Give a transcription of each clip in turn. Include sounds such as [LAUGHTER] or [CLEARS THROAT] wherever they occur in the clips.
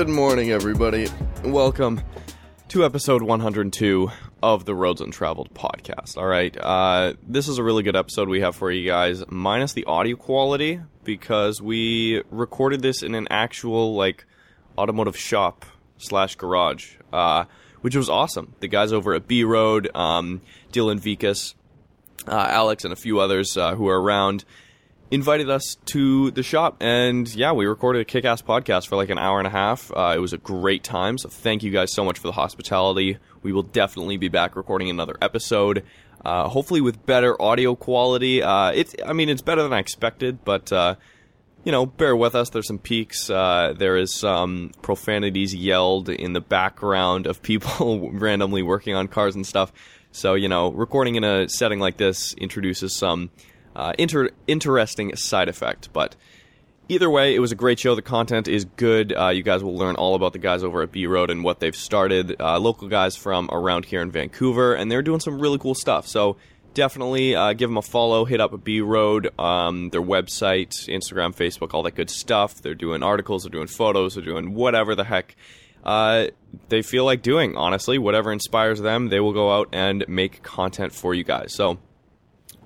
Good morning, everybody. Welcome to episode 102 of the Roads Untraveled podcast. All right, uh, this is a really good episode we have for you guys, minus the audio quality, because we recorded this in an actual, like, automotive shop slash garage, uh, which was awesome. The guys over at B Road, um, Dylan Vikas, uh, Alex, and a few others uh, who are around invited us to the shop and yeah we recorded a kick-ass podcast for like an hour and a half. Uh, it was a great time so thank you guys so much for the hospitality. We will definitely be back recording another episode uh, hopefully with better audio quality. Uh, it's i mean it's better than i expected but uh, you know bear with us. There's some peaks. Uh, there is some profanities yelled in the background of people [LAUGHS] randomly working on cars and stuff. So you know recording in a setting like this introduces some uh, inter- interesting side effect. But either way, it was a great show. The content is good. Uh, you guys will learn all about the guys over at B Road and what they've started. Uh, local guys from around here in Vancouver, and they're doing some really cool stuff. So definitely uh, give them a follow. Hit up B Road, um, their website, Instagram, Facebook, all that good stuff. They're doing articles, they're doing photos, they're doing whatever the heck. Uh, they feel like doing honestly whatever inspires them they will go out and make content for you guys so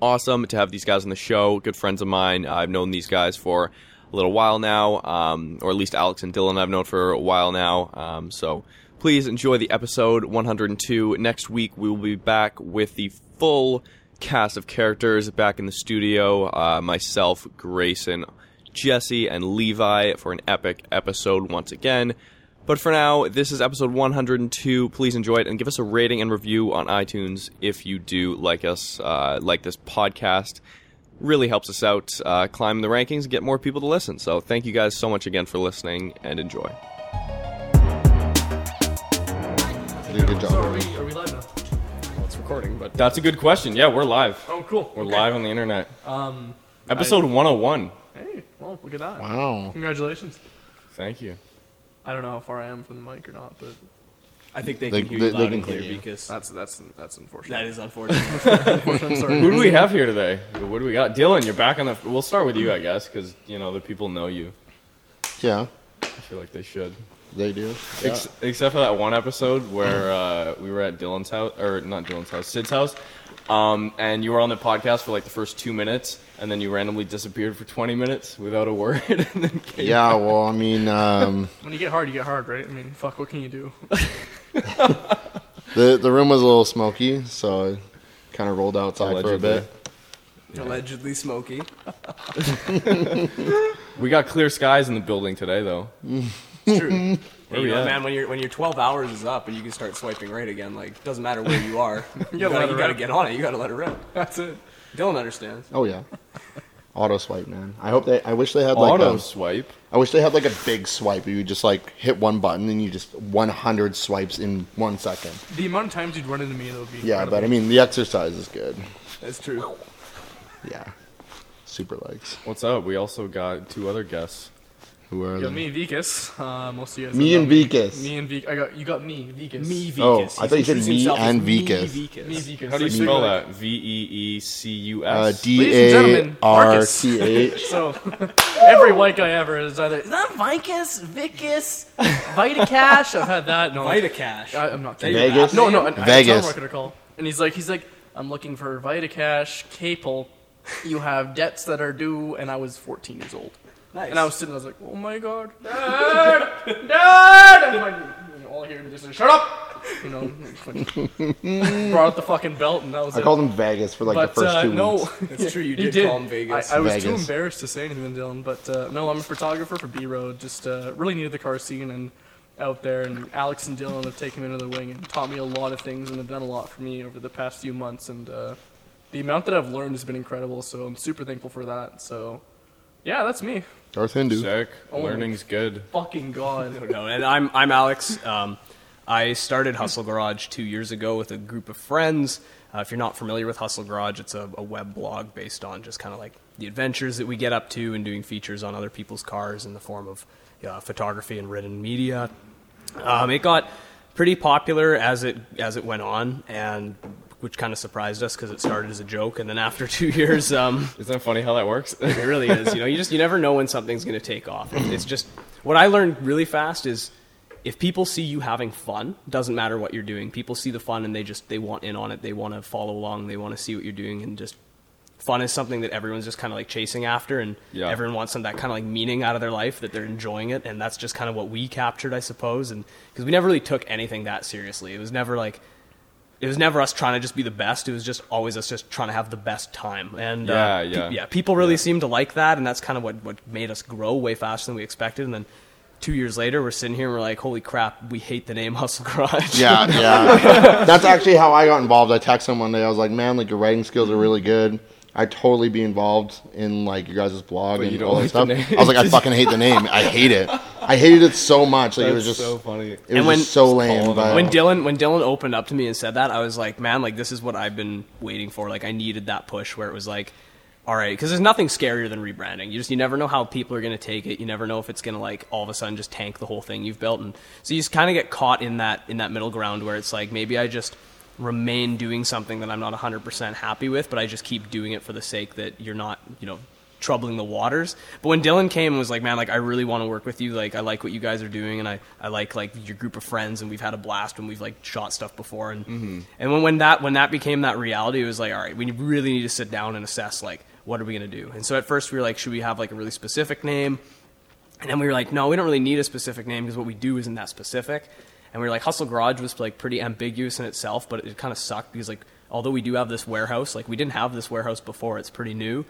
awesome to have these guys on the show. Good friends of mine. I've known these guys for a little while now, um, or at least Alex and Dylan I've known for a while now. Um, so please enjoy the episode 102. Next week we will be back with the full cast of characters back in the studio. Uh, myself, Grayson, Jesse, and Levi for an epic episode once again. But for now, this is episode 102. Please enjoy it and give us a rating and review on iTunes if you do like us, uh, like this podcast. Really helps us out uh, climb the rankings and get more people to listen. So thank you guys so much again for listening and enjoy. You did a good So job. are we, are we live now? It's recording, but that's a good question. Yeah, we're live. Oh, cool. We're Okay. live on the internet. Um, Episode 101. hey, well, look at that. Wow. Congratulations. Thank you. I don't know how far I am from the mic or not, but I think they, They- can hear they- you they loud can and clear hear you. because that's that's that's unfortunate. that is [LAUGHS] unfortunate. [LAUGHS] unfortunate. I'm sorry. Who do we have here today? What do we got? Dylan, you're back on the. We'll start with you, I guess, because you know the people know you. Yeah, I feel like they should. They do. Yeah. Ex- except for that one episode where uh, we were at Dylan's house, or not Dylan's house, Sid's house, um, and you were on the podcast for like the first two minutes, and then you randomly disappeared for 20 minutes without a word. [LAUGHS] and then came yeah, well, I mean, um, [LAUGHS] When you get hard, you get hard, right? I mean, fuck. What can you do? [LAUGHS] the the room was a little smoky, so I kind of rolled outside for a bit. Allegedly smoky. We got clear skies in the building today, though. It's true. Mm-hmm. Hey, you oh, know, at? man, when your when your 12 hours is up and you can start swiping right again, like doesn't matter where you are, [LAUGHS] you gotta gotta, you gotta get on it. You gotta let it rip. That's it. Dylan understands. Oh yeah, auto swipe, man. I hope they. I wish they had like Auto a, swipe. I wish they had like a big swipe. where You just like hit one button and you just 100 swipes in one second. The amount of times you'd run into me, that would be. Yeah, incredible. but I mean the exercise is good. That's true. Yeah, super legs. What's up? We also got two other guests. Who are You got they? me, Vikas. Uh, most of you guys. Me and me. Vikas. Me and Vikas. I got you. Got me, Vikas. Me Vikas. Oh, I thought you said me himself as and me Vikas. Vikas. Me, Vikas. How do you Like, spell so- that? V E E C U Uh, S. D Ladies and gentlemen, R Marcus. T H. [LAUGHS] So, every white guy ever is either is that Vicus, Vicus, Vitacash. I've had that. No, Vitacash. I, I'm not kidding. Vegas. No, no, I, I Vegas. Vegas. call. And he's like, he's like, I'm looking for Vitacash, Capel. You have debts that are due, and I was 14 years old. Nice. And I was sitting, and I was like, oh my god, [LAUGHS] dad, dad. And my, you know, all I hear is just, shut up. You know, [LAUGHS] brought out the fucking belt, and that was I it. called him Vegas for like but the first uh, two no, weeks. [LAUGHS] It's true, you He did, call him Vegas. I, I was too embarrassed to say anything to Dylan, but uh, no, I'm a photographer for B Road. Just uh, really needed the car scene and out there, and Alex and Dylan have taken me under the wing and taught me a lot of things and have done a lot for me over the past few months. And uh, the amount that I've learned has been incredible. So I'm super thankful for that. So yeah, that's me. Darth Hindu. Sick. Oh. Learning's good. Fucking god. [LAUGHS] No, and I'm I'm Alex. Um, I started Hustle Garage two years ago with a group of friends. Uh, if you're not familiar with Hustle Garage, it's a, a web blog based on just kind of like the adventures that we get up to and doing features on other people's cars in the form of uh, photography and written media. Um, it got pretty popular as it as it went on, and which kind of surprised us because it started as a joke, and then after [LAUGHS] two years, um, [LAUGHS] Isn't that funny how that works? it really is. You know, you just you never know when something's going to take off. It's just what I learned really fast is if people see you having fun, doesn't matter what you're doing. People see the fun and they just they want in on it. They want to follow along. They want to see what you're doing and just fun is something that everyone's just kind of like chasing after and Yeah. everyone wants some that kind of like meaning out of their life that they're enjoying it and that's just kind of what we captured I suppose and because we never really took anything that seriously it was never like it was never us trying to just be the best it was just always us just trying to have the best time and Yeah, uh, yeah. pe- yeah people really seem to like that and that's kind of what, what made us grow way faster than we expected and then two years later we're sitting here and we're like holy crap we hate the name [LAUGHS] hustle garage Yeah, yeah. [LAUGHS] That's actually how I got involved. I texted him one day. I was like, "Man, like your writing skills are really good. I'd totally be involved in like your guys' blog But you and don't all that stuff." the name. I was like, "I fucking hate the name. I hate it. I hated it so much. Like it was just so funny. It was And when- just so lame. But when Dylan when Dylan opened up to me and said that, I was like, man, like this is what I've been waiting for. Like I needed that push where it was like, all right, because there's nothing scarier than rebranding. You just you never know how people are going to take it. You never know if it's going to like all of a sudden just tank the whole thing you've built, and so you just kind of get caught in that in that middle ground where it's like maybe I just remain doing something that I'm not 100% happy with, but I just keep doing it for the sake that you're not, you know, troubling the waters. But when Dylan came and was like, man, like I really want to work with you. Like I like what you guys are doing, and I, I like like your group of friends, and we've had a blast when we've like shot stuff before. And mm-hmm. and when when that when that became that reality, it was like, all right, we really need to sit down and assess like what are we gonna do. And so at first we were like, should we have like a really specific name? And then we were like, no, we don't really need a specific name because what we do isn't that specific. And we were like, Hustle Garage was like pretty ambiguous in itself, but it kind of sucked because like although we do have this warehouse, like we didn't have this warehouse before. It's pretty new,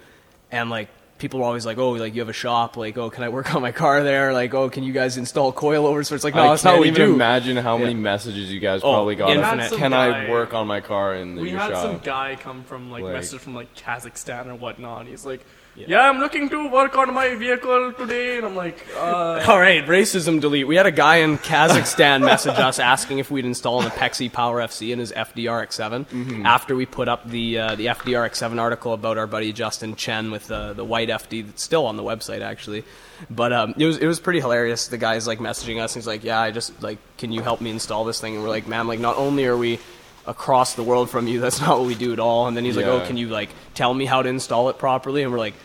and like people were always like, oh, like you have a shop, like oh, can I work on my car there? Like oh, can you guys install coilovers? So it's like no, I that's can't not what we even do. imagine how many Yeah. messages you guys Oh, probably got. infinite. Some Can I work on my car in the shop We your had shop? some guy come from like, Like- message from like Kazakhstan or whatnot. He's like, "Yeah, I'm looking to work on my vehicle today," and I'm like, uh, [LAUGHS] All right, racism delete. We had a guy in Kazakhstan [LAUGHS] message us asking if we'd install an Apexi Power FC in his FDRX7 Mm-hmm. after we put up the uh, the FDRX7 article about our buddy Justin Chen with the the white FD that's still on the website actually. But um, it was it was pretty hilarious. The guy's like messaging us. And he's like, "Yeah, I just like, can you help me install this thing?" And we're like, "Man, like, not only are we." Across the world from you. That's not what we do at all. And then he's like oh can you like tell me how to install it properly? And we're like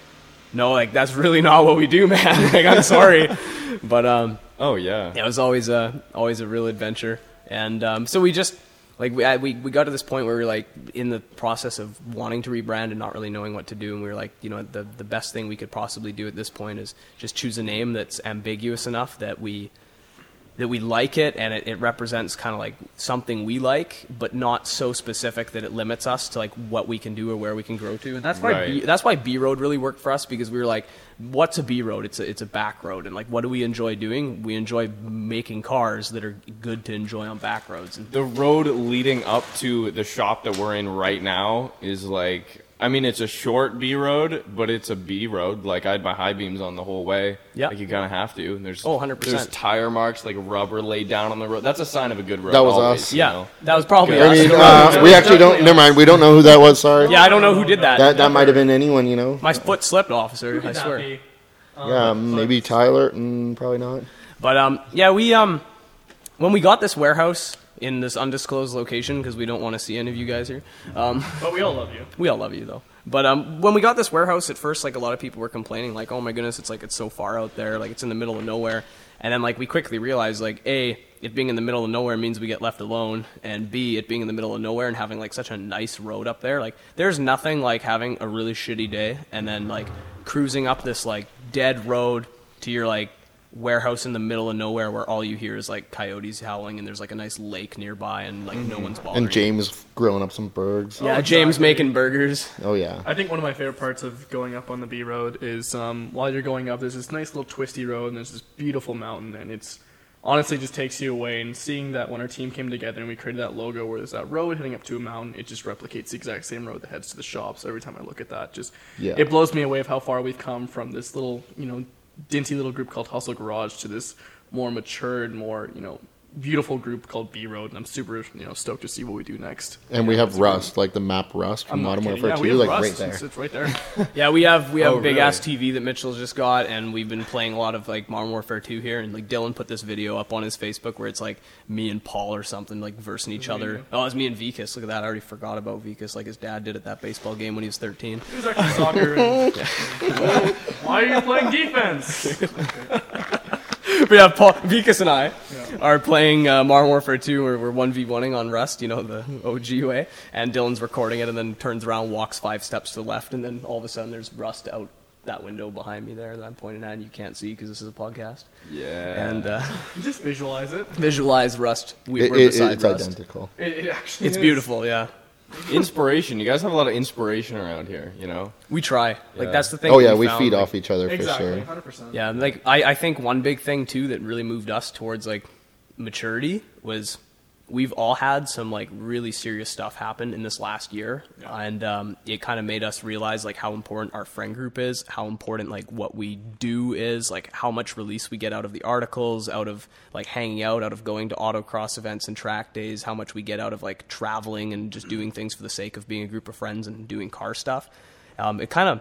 no, like that's really not what we do, [LAUGHS] man. like I'm sorry, but um, oh yeah. it was always a always a real adventure, and um, so we just like we, I, we we got to this point where we are like in the process of wanting to rebrand and not really knowing what to do, and we were like, you know, the the best thing we could possibly do at this point is just choose a name that's ambiguous enough that we that we like it and it, it represents kind of like something we like, but not so specific that it limits us to like what we can do or where we can grow to. And that's why Right. B, that's why B Road really worked for us because we were like, what's a B Road? It's a it's a back road, and like what do we enjoy doing? We enjoy making cars that are good to enjoy on back roads. And The road leading up to the shop that we're in right now is like I mean it's a short B road, but it's a B road. Like I had my high beams on the whole way. Yeah. Like you kinda have to. And there's Oh, 100%. There's tire marks, like rubber laid down on the road. That's a sign of a good road. That was always, us. you yeah, know? that was probably Good. us. I mean, uh, we actually don't. Never mind. We don't know who that was. Sorry. yeah, I don't know who did that. That that might have been anyone. You know. My foot slipped, officer. I swear. be? Yeah, maybe Tyler. Mm, probably not. But um, yeah, we um, when we got this warehouse in this undisclosed location because we don't want to see any of you guys here. Um, But we all love you. [LAUGHS] we all love you though. But um, when we got this warehouse at first, like a lot of people were complaining, like, "Oh my goodness, it's like it's so far out there, like it's in the middle of nowhere." And then like we quickly realized, like, a it being in the middle of nowhere means we get left alone, and b it being in the middle of nowhere and having like such a nice road up there, like there's nothing like having a really shitty day and then like cruising up this like dead road to your like warehouse in the middle of nowhere where all you hear is like coyotes howling and there's like a nice lake nearby and like no one's bothering. And James grilling up some burgers. Yeah, Oh, James exactly. making burgers. Oh yeah. I think one of my favorite parts of going up on the B road is um, while you're going up, there's this nice little twisty road and there's this beautiful mountain, and it's honestly just takes you away. And seeing that when our team came together and we created that logo where there's that road heading up to a mountain, it just replicates the exact same road that heads to the shop. So every time I look at that, just Yeah. it blows me away of how far we've come from this little, you know, dinty little group called Hustle Garage to this more matured, more you know, beautiful group called B Road. And I'm super, you know, stoked to see what we do next. And we have Rust, like the map Rust from Modern. Warfare Yeah, 2, like Rust. right there. It's, it's right there. [LAUGHS] Yeah, we have we have Oh, a big really? ass TV that Mitchell's just got, and we've been playing a lot of like Modern Warfare 2 here. And like Dylan put this video up on his Facebook where it's like me and Paul or something like versing each other. you. Oh, it's me and Vikas. Look at that! I already forgot about Vikas. Like his dad did at that baseball game when he was 13. It was actually soccer. And, [LAUGHS] [LAUGHS] Why are you playing defense? But yeah, Paul, Vikas and I are playing uh, Modern Warfare 2. We're, we're 1v1ing on Rust, you know, the OG way. And Dylan's recording it and then turns around, walks five steps to the left, and then all of a sudden there's Rust out that window behind me there that I'm pointing at and you can't see because this is a podcast. Yeah. And uh, [LAUGHS] Just visualize it. visualize Rust. We, It- we're it- beside it's Rust. identical. It, it actually It's is. beautiful, yeah. Inspiration. You guys have a lot of inspiration around here. You know. We try. Like Yeah. that's the thing. Oh yeah, we found, feed like- off each other for Exactly, sure. 100%. Yeah, like I, I think one big thing too that really moved us towards like maturity was we've all had some like really serious stuff happen in this last year, and um, it kind of made us realize like how important our friend group is, how important like what we do is, like how much release we get out of the articles, out of like hanging out, out of going to autocross events and track days, how much we get out of like traveling and just doing things for the sake of being a group of friends and doing car stuff. Um, it kind of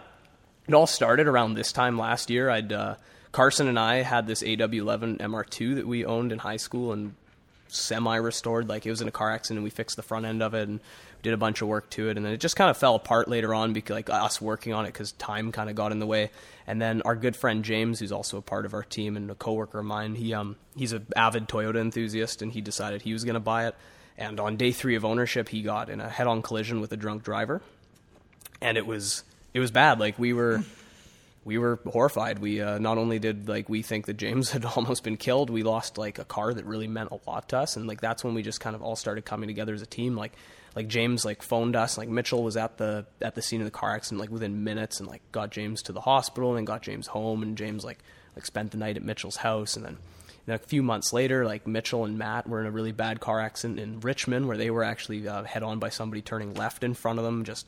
it all started around this time last year. I'd uh, Carson and I had this AW11 MR2 that we owned in high school and semi restored. Like it was in a car accident, and we fixed the front end of it and did a bunch of work to it, and then it just kind of fell apart later on because like us working on it because time kind of got in the way. And then our good friend James, who's also a part of our team and a coworker of mine, he um he's an avid Toyota enthusiast, and he decided he was going to buy it. And on day three of ownership, he got in a head-on collision with a drunk driver and it was it was bad. Like we were we were horrified. We uh, not only did like we think that James had [LAUGHS] almost been killed, we lost like a car that really meant a lot to us, and like that's when we just kind of all started coming together as a team. Like like James like phoned us. Like Mitchell was at the at the scene of the car accident like within minutes, and like got James to the hospital and got James home, and James like like spent the night at Mitchell's house, and then. And a few months later, like Mitchell and Matt were in a really bad car accident in Richmond, where they were actually uh, head on by somebody turning left in front of them, just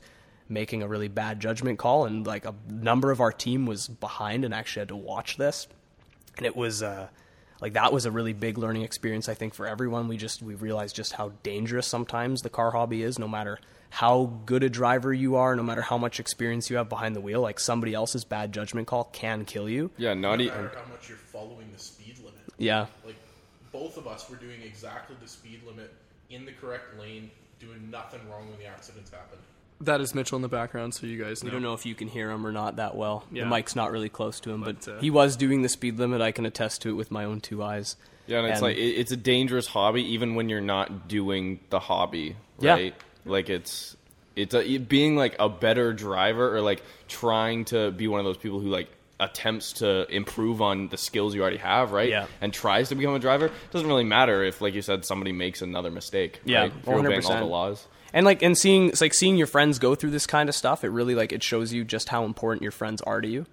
making a really bad judgment call and like a number of our team was behind and actually had to watch this and it was uh like that was a really big learning experience i think for everyone we just we realized just how dangerous sometimes the car hobby is no matter how good a driver you are no matter how much experience you have behind the wheel like somebody else's bad judgment call can kill you Yeah. Not e- matter how much you're following the speed limit. yeah Like both of us were doing exactly the speed limit in the correct lane, doing nothing wrong when the accidents happened. That is Mitchell in the background, so you guys know. we don't know if you can hear him or not that well Yeah. the mic's not really close to him but, But, uh, he was doing the speed limit i can attest to it with my own two eyes Yeah, and it's like it, it's a dangerous hobby even when you're not doing the hobby, Yeah. right? Like it's it's a, it- being like a better driver or like trying to be one of those people who like attempts to improve on the skills you already have, right? Yeah. And tries to become a driver. It doesn't really matter if, like you said, somebody makes another mistake. Yeah, right? If you're obeying all the laws. And like and seeing it's like seeing your friends go through this kind of stuff it really like it shows you just how important your friends are to you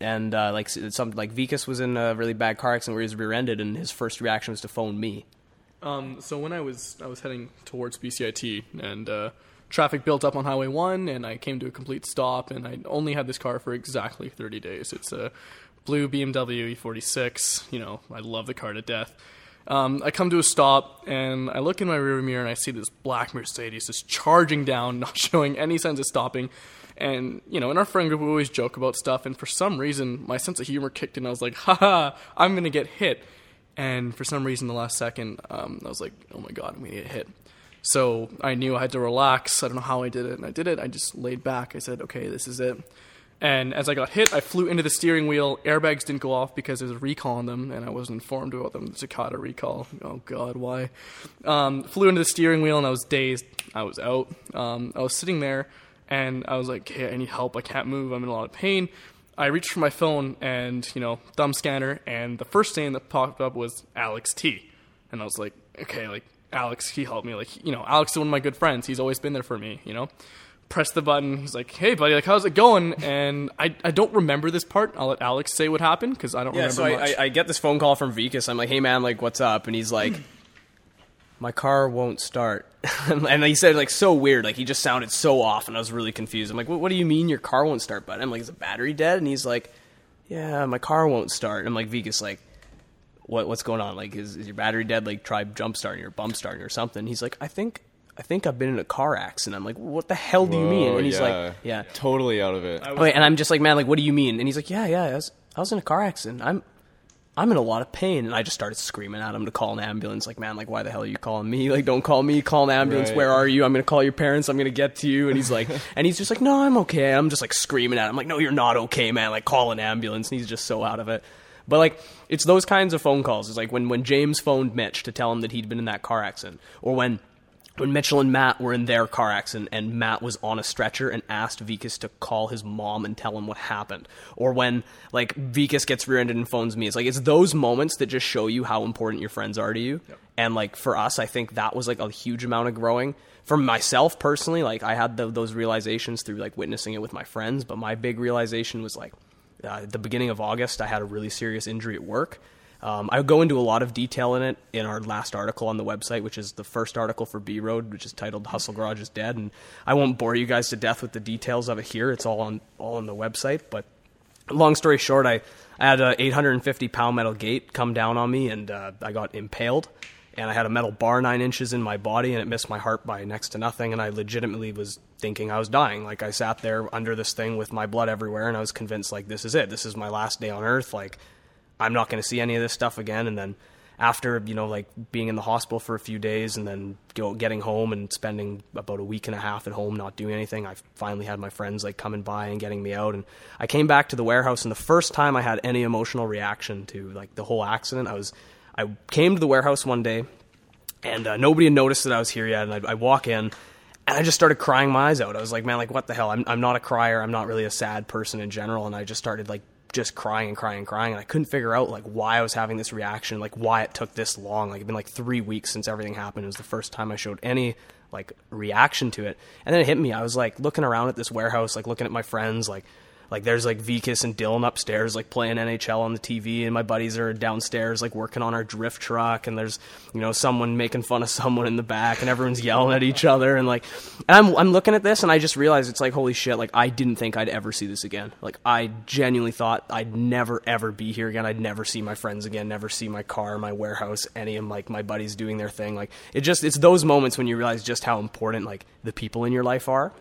and uh, like s- some like Vikas was in a really bad car accident where he was rear-ended and his first reaction was to phone me Um, so when I was I was heading towards BCIT and uh, traffic built up on Highway One, and I came to a complete stop, and I only had this car for exactly 30 days. It's a blue BMW E46. You know, I love the car to death. Um, I come to a stop, and I look in my rear mirror, and I see this black Mercedes just charging down, [LAUGHS] not showing any signs of stopping. And you know, in our friend group, we always joke about stuff, and for some reason, my sense of humor kicked in. I was like, "Haha, I'm gonna get hit." And for some reason, the last second, um, I was like, "Oh my god, I'm gonna get hit." So I knew I had to relax. I don't know how I did it, and I did it. I just laid back. I said, "Okay, this is it." And as I got hit, I flew into the steering wheel. Airbags didn't go off because there's a recall on them, and I wasn't informed about them. The Takata recall. Oh God, why? Um, flew into the steering wheel, and I was dazed. I was out. Um, I was sitting there, and I was like, "Hey, I need help. I can't move. I'm in a lot of pain." I reached for my phone and you know thumb scanner, and the first name that popped up was Alex T, and I was like, "Okay, like Alex, he helped me. Like you know, Alex is one of my good friends. He's always been there for me. You know." Press the button. He's like, "Hey, buddy, like, how's it going?" And I, I don't remember this part. I'll let Alex say what happened because I don't yeah remember so I. I, I get this phone call from Vikas I'm like hey man like what's up and he's like my car won't start [LAUGHS] and he said like so weird like he just sounded so off and I was really confused I'm like what, what do you mean your car won't start but I'm like is the battery dead and he's like yeah my car won't start and I'm like Vikas like what what's going on? Like, is, is your battery dead? Like, try jump starting or bump starting or something. He's like, I think I think I've been in a car accident. I'm like, what the hell do you mean? And he's yeah. like, yeah. Totally out of it. I Wait, and I'm just like, man, like, what do you mean? And he's like, yeah, yeah, I was, I was in a car accident. I'm, I'm in a lot of pain. And I just started screaming at him to call an ambulance. Like, man, like, why the hell are you calling me? Like, don't call me. Call an ambulance. Right. Where are you? I'm gonna call your parents. I'm gonna get to you. And he's like, [LAUGHS] and he's just like, no, I'm okay. I'm just like screaming at him, like, no, you're not okay, man. Like, call an ambulance. And he's just so out of it. But like it's those kinds of phone calls. It's like when when James phoned Mitch to tell him that he'd been in that car accident, or when when Mitchell and Matt were in their car accident and Matt was on a stretcher and asked Vikas to call his mom and tell him what happened. Or when like Vikas gets rear-ended and phones me. It's like it's those moments that just show you how important your friends are to you. And like for us, I think that was like a huge amount of growing. For myself personally, like I had the, those realizations through like witnessing it with my friends, but my big realization was like uh, at the beginning of August, I had a really serious injury at work. Um, I go into a lot of detail in it in our last article on the website, which is the first article for B Road, which is titled "Hustle Garage is Dead." And I won't bore you guys to death with the details of it here. It's all on all on the website. But long story short, I, I had a 850 pound metal gate come down on me, and uh, I got impaled. And I had a metal bar nine inches in my body, and it missed my heart by next to nothing. And I legitimately was thinking I was dying. Like I sat there under this thing with my blood everywhere, and I was convinced like this is it. This is my last day on earth. Like I'm not going to see any of this stuff again. And then after you know like being in the hospital for a few days and then go, getting home and spending about a week and a half at home not doing anything, I finally had my friends like coming by and getting me out. And I came back to the warehouse, and the first time I had any emotional reaction to like the whole accident, I was I came to the warehouse one day, and uh, nobody had noticed that I was here yet. And I, I walk in. And I just started crying my eyes out. I was like, man, like, what the hell? I'm, I'm not a crier. I'm not really a sad person in general. And I just started, like, just crying and crying and crying and I couldn't figure out like why I was having this reaction, like why it took this long. Like it'd been like three weeks since everything happened. It was the first time I showed any like reaction to it. And then it hit me. I was like looking around at this warehouse, like looking at my friends, like like there's like Vikas and Dylan upstairs like playing NHL on the TV and my buddies are downstairs like working on our drift truck and there's you know someone making fun of [LAUGHS] someone in the back and everyone's yelling at each other and like and I'm I'm looking at this and I just realized it's like holy shit like I didn't think I'd ever see this again. Like I genuinely thought I'd never ever be here again. I'd never see my friends again, never see my car, my warehouse, any of like my buddies doing their thing. Like it just it's those moments when you realize just how important like the people in your life are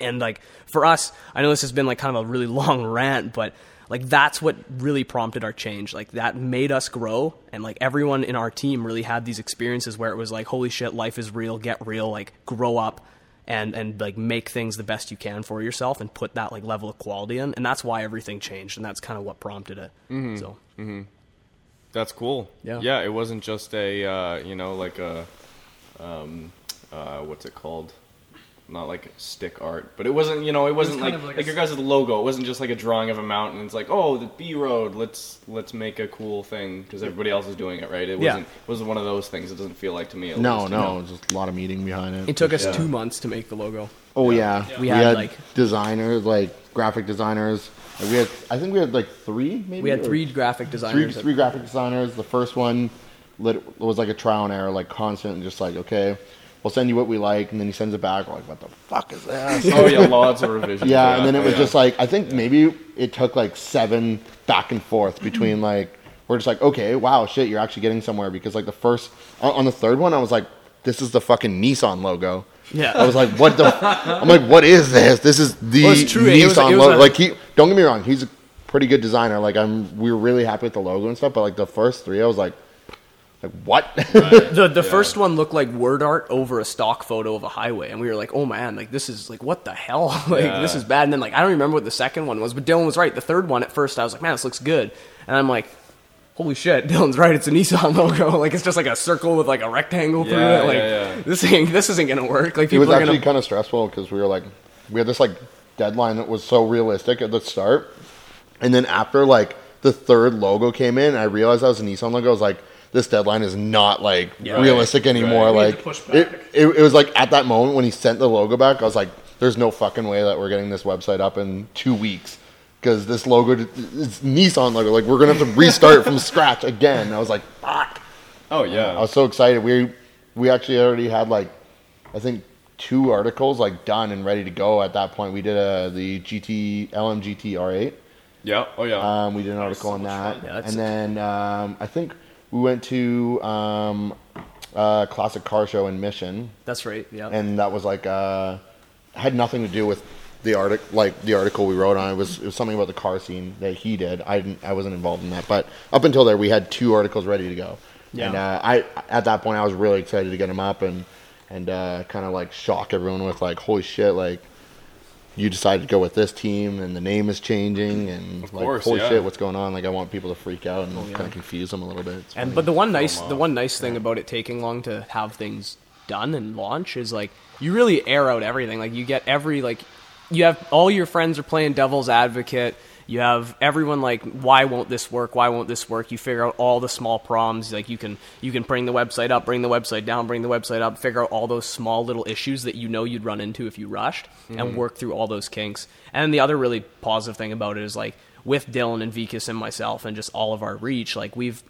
and like for us i know this has been like kind of a really [LAUGHS] long rant but like that's what really prompted our change. Like that made us grow. And like everyone in our team really had these experiences where it was like holy shit life is real. Get real. Like grow up and and like make things the best you can for yourself and put that like level of quality in. And that's why everything changed. And that's kind of what prompted it. So. Mm-hmm. That's cool. Yeah. Yeah, it wasn't just a uh, you know like a um, uh, what's it called? Not like stick art, but it wasn't you know it wasn't kind like like, like your guys' logo. It wasn't just like a drawing of a mountain. It's like oh the B road. Let's let's make a cool thing because everybody else is doing it right. It Yeah. wasn't wasn't one of those things. It doesn't feel like to me. At No, least, you no, know? it's just a lot of meeting behind it. it took us Yeah. two months to make the logo Oh yeah, We had, like- designers, like graphic designers. Like, we had, I think we had like three, maybe. we had three graphic three, designers three graphic designers. The first one lit, was like a trial and error, like constant, and just like okay, we'll send you what we like, and then he sends it back. We're like, what the fuck is this? [LAUGHS] Oh yeah, lots of [LAUGHS] revisions. yeah, and then it was yeah. just like I think maybe it took like seven back and forth between mm-hmm. like we're just like okay, wow, shit, you're actually getting somewhere because like the first on, on the third one, I was like, this is the fucking Nissan logo. yeah I was like, what the? [LAUGHS] I'm like, what is this? This is the Well, true. Nissan was logo. a- like he, don't get me wrong, he's a pretty good designer. Like I'm, we were really happy with the logo and stuff. But like the first three, I was like, like what? [LAUGHS] The the first one looked like word art over a stock photo of a highway, and we were like, "Oh man, like this is like what the hell? [LAUGHS] like Yeah. this is bad." And then like I don't remember what the second one was, but Dylan was right. The third one at first, I was like, "Man, this looks good," and I'm like, "Holy shit, [LAUGHS] Dylan's right. It's a Nissan logo. like it's just like a circle with like a rectangle through it. Like yeah, yeah. this ain't this isn't gonna work. Like it was people are actually gonna." kind of stressful because we were like, we had this like deadline that was so realistic at the start, and then after like the third logo came in, I realized that was a Nissan logo. I was like. This deadline is not like Yeah. realistic anymore. We had Like it, it, it was like at that moment when he sent the logo back, I was like, "There's no fucking way that we're getting this website up in two weeks because this logo is Nissan logo. Like we're gonna have to [LAUGHS] restart from scratch again." I was like, "Fuck." Oh yeah. I was so excited. We we actually already had like I think two articles like done and ready to go at that point. We did uh, the GT LMGT R8. Yeah. Oh yeah. Um, we did an article on that, Yeah, and then um, I think we went to um, uh, classic car show in Mission, That's right. Yeah. and that was like uh, had nothing to do with the article, like the article we wrote on. It was it was something about the car scene that he did. I didn't, I wasn't involved in that, but up until there, we had two articles ready to go. Yeah. And uh, I at that point, I was really excited to get them up and and uh, kind of like shock everyone with like, holy shit, like you decided to go with this team and the name is changing and like course, holy yeah. shit, what's going on? Like I want people to freak out and oh, kind of confuse them a little bit. It's And funny. but the one nice the one nice thing about it taking long to have things done and launch is like you really air out everything. Like you get every like you have all your friends are playing devil's advocate. You have everyone like, why won't this work? Why won't this work? You figure out all the small problems. Like you can you can bring the website up, bring the website down, bring the website up. Figure out all those small little issues that you know you'd run into if you rushed, and mm-hmm. work through all those kinks. And the other really positive thing about it is like with Dylan and Vikas and myself and just all of our reach, like we've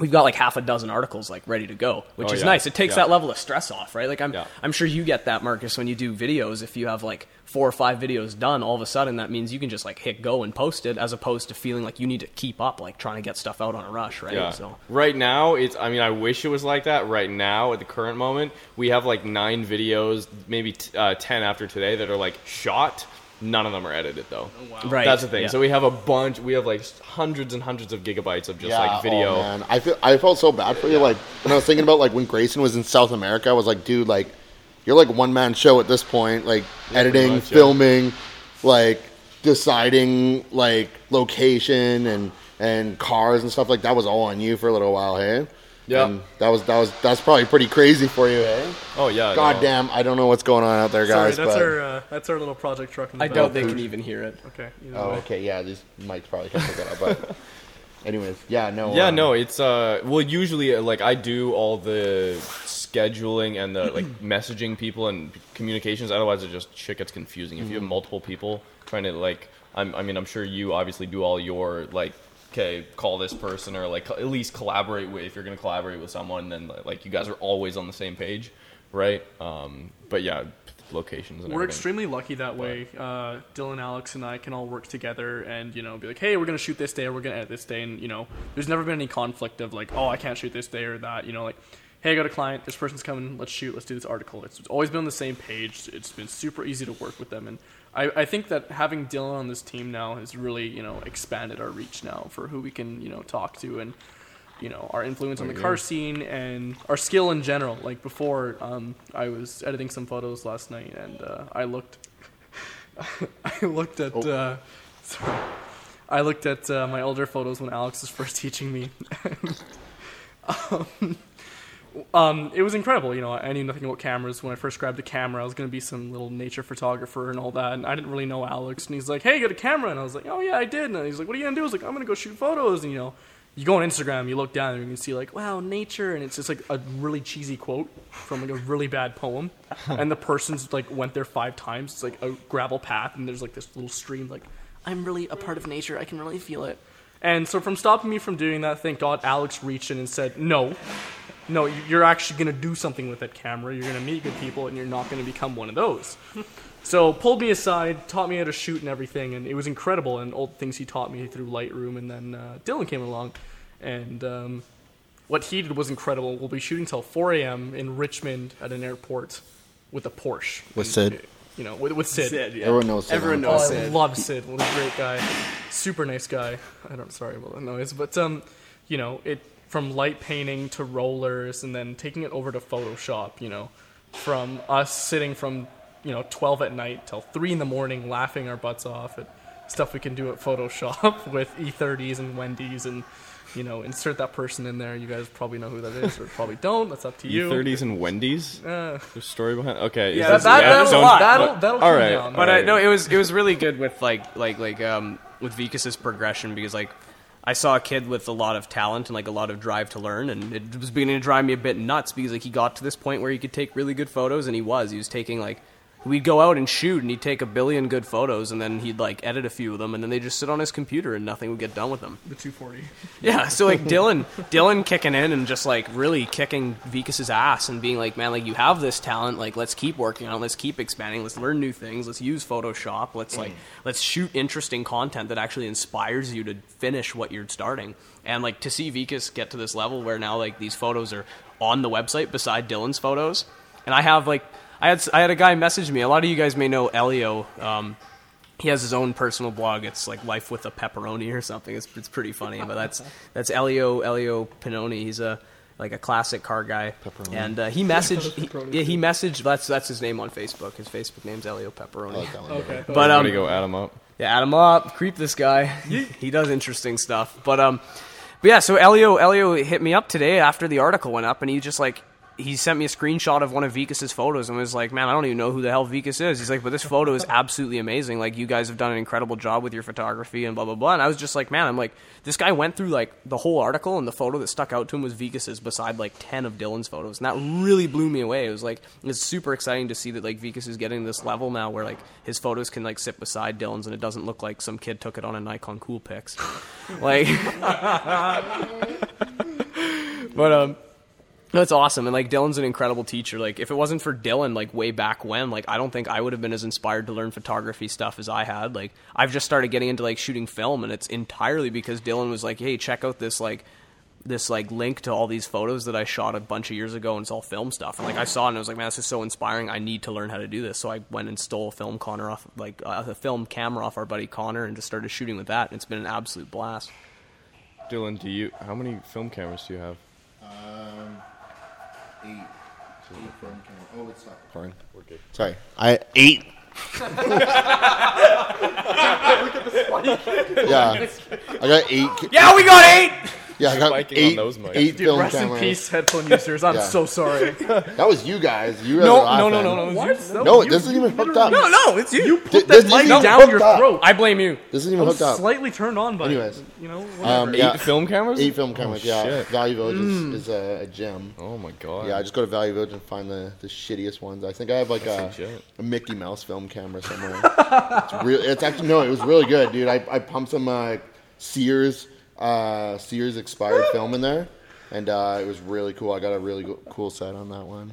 we've got like half a dozen articles like ready to go, which Oh, is yeah. nice. It takes Yeah. that level of stress off, right? Like I'm Yeah. I'm sure you get that, Marcus, when you do videos. If you have like four or five videos done, all of a sudden that means you can just like hit go and post it, as opposed to feeling like you need to keep up, like trying to get stuff out on a rush, right? Yeah. So Right now, it's. I mean, I wish it was like that. Right now, at the current moment, we have like nine videos, maybe t- uh, ten after today, that are like shot. None of them are edited though. Oh, right, That's the thing. yeah. So we have a bunch. We have like hundreds and hundreds of gigabytes of just like oh, video. Oh, man. I feel I felt so bad for you. Like when I was thinking about like when Grayson was in South America, I was like, dude, like you're like one man show at this point. Like editing, much, yeah. filming, like deciding like location and and cars and stuff like that was all on you for a little while, hey? Yeah. And that was that was that's probably pretty crazy for you, hey? oh yeah. God no. damn, I don't know what's going on out there, guys. Sorry, guys. that's but our uh, that's our little project truck. In the I back. doubt they can even hear it. Okay. Oh, way. okay, yeah, these mics probably can't pick that up, but [LAUGHS] anyways, yeah, no. Yeah, uh, no, it's uh well usually uh, like I do all the scheduling and the like [CLEARS THROAT] messaging people and communications otherwise it just shit gets confusing. If you have multiple people trying to like I'm, I mean I'm sure you obviously do all your like okay, call this person or like at least collaborate with if you're going to collaborate with someone then like you guys are always on the same page, right? Um but yeah, locations and We're everything. extremely lucky that way. Uh, Dylan, Alex, and I can all work together and you know be like, hey, we're gonna shoot this day, or we're gonna edit this day, and you know, there's never been any conflict of like, oh, I can't shoot this day or that. You know, like, hey, I got a client, this person's coming, let's shoot, let's do this article. It's, it's always been on the same page. It's been super easy to work with them, and I, I think that having Dylan on this team now has really you know expanded our reach now for who we can you know talk to and you know our influence on the car scene and our skill in general. Like before, um, I was editing some photos last night, and uh, I looked, [LAUGHS] I looked at, uh, sorry, I looked at uh, my older photos when Alex was first [LAUGHS] teaching me. [LAUGHS] um, um, it was incredible. You know, I knew nothing about cameras when I first grabbed a camera. I was going to be some little nature photographer and all that, and I didn't really know Alex. And he's like, "Hey, you got a camera?" And I was like, "Oh yeah, I did." And he's like, "What are you gonna do?" I was like, "I'm gonna go shoot photos." And you know, you go on Instagram, you look down, and you can see like, "Wow, nature," and it's just like a really cheesy quote from like a really bad poem, [LAUGHS] and the person's like went there five times. It's like a gravel path, and there's like this little stream. Like, I'm really a part of nature. I can really feel it. And so, from stopping me from doing that, thank God Alex reached in and said, "No, no, you're actually going to do something with that camera. You're going to meet good people, and you're not going to become one of those. so pulled me aside, taught me how to shoot and everything, and it was incredible. And all the things he taught me through Lightroom, and then uh, Dylan came along, and um, what he did was incredible. We'll be shooting till 4 a.m. in Richmond at an airport with a Porsche. With And, Sid. You know, with, with Sid. Everyone knows. Sid, Everyone huh? Oh, knows I Sid. love Sid. What a great guy. Super nice guy. I don't sorry about the noise, but um, you know, it from light painting to rollers and then taking it over to Photoshop, you know, from us sitting from, you know, 12 at night till 3 in the morning laughing our butts off at stuff we can do at Photoshop [LAUGHS] with E30s and Wendy's and you know, insert that person in there. You guys probably know who that is, or probably don't. That's up to you. E30s and Wendy's. Uh, There's story behind. Okay, Yeah, is that- this- that was a don't- lot. that'll that'll All come right, down. But all I right. no, it was it was really good with like like like um with Vikas's progression because like I saw a kid with a lot of talent and like a lot of drive to learn, and it was beginning to drive me a bit nuts because like he got to this point where he could take really good photos, and he was. He was taking like we'd go out and shoot, and he'd take a billion good photos, and then he'd like edit a few of them, and then they just sit on his computer, and nothing would get done with them. the 240. Yeah, so like Dylan, [LAUGHS] Dylan kicking in and just like really kicking Vikas's ass and being like, man, like you have this talent, like let's keep working on, it, let's keep expanding, let's learn new things, let's use Photoshop, let's like mm. let's shoot interesting content that actually inspires you to finish what you're starting. And like to see Vikas get to this level where now like these photos are on the website beside Dylan's photos, and I have like I had I had a guy message me. A lot of you guys may know Elio. Um, he has his own personal blog. It's like Life with a Pepperoni or something. It's, it's pretty funny. But that's [LAUGHS] that's Elio Elio Pinoni. He's a like a classic car guy. Pepperoni. And uh, he messaged, [LAUGHS] he, yeah, he messaged. That's that's his name on Facebook. His Facebook name's Elio Pepperoni. I like that one. Okay. But um, Way to go, add him up. yeah, add him up, creep this guy. [LAUGHS] he does interesting stuff. But um, but yeah, so Elio Elio hit me up today after the article went up, and he just like he sent me a screenshot of one of Vikas's photos and was like, "Man, I don't even know who the hell Vikas is." He's like, "But this photo is absolutely amazing. Like, you guys have done an incredible job with your photography and blah blah blah." And I was just like, "Man, I'm like, this guy went through like the whole article, and the photo that stuck out to him was Vikas's beside like ten of Dylan's photos, and that really blew me away. It was like it's super exciting to see that like Vikas is getting this level now where like his photos can like sit beside Dylan's, and it doesn't look like some kid took it on a Nikon Coolpix, [LAUGHS] like." [LAUGHS] but um. That's awesome, and like Dylan's an incredible teacher. Like, if it wasn't for Dylan, like way back when, like I don't think I would have been as inspired to learn photography stuff as I had. Like, I've just started getting into like shooting film, and it's entirely because Dylan was like, "Hey, check out this like this like link to all these photos that I shot a bunch of years ago, and it's all film stuff." And like I saw it, and I was like, "Man, this is so inspiring. I need to learn how to do this." So I went and stole a film Connor off like uh, a film camera off our buddy Connor, and just started shooting with that. And it's been an absolute blast. Dylan, do you? How many film cameras do you have? Um, eight. Eight film camera. Oh, it's not recording. We're good. Sorry. I eight. [LAUGHS] yeah, I got eight. Yeah, we got eight. Yeah, I got Spiking on eight. those mics. Eight Dude, film rest cameras. in peace, headphone users. I'm Yeah. so sorry. [LAUGHS] That was you guys. You No, guys no, are no, laughing. no, no. What? No, it doesn't even hooked up. No, no, it's you. Th- Put this that isn't mic even down hooked your up. throat. I blame you. This isn't even I'm hooked up. slightly turned on by Anyways. it. You know, whatever. Um, Eight yeah, film cameras? eight film cameras. yeah, shit. Value Village Mm. is, is a, a gym. Oh my god. Yeah, I just go to Value Village and find the, the shittiest ones. I think I have like a, legit. a Mickey Mouse film camera somewhere. it's real. It's actually no, it was really good, dude. I, I pumped some uh, Sears uh, Sears expired film in there, and uh, it was really cool. I got a really go- cool set on that one.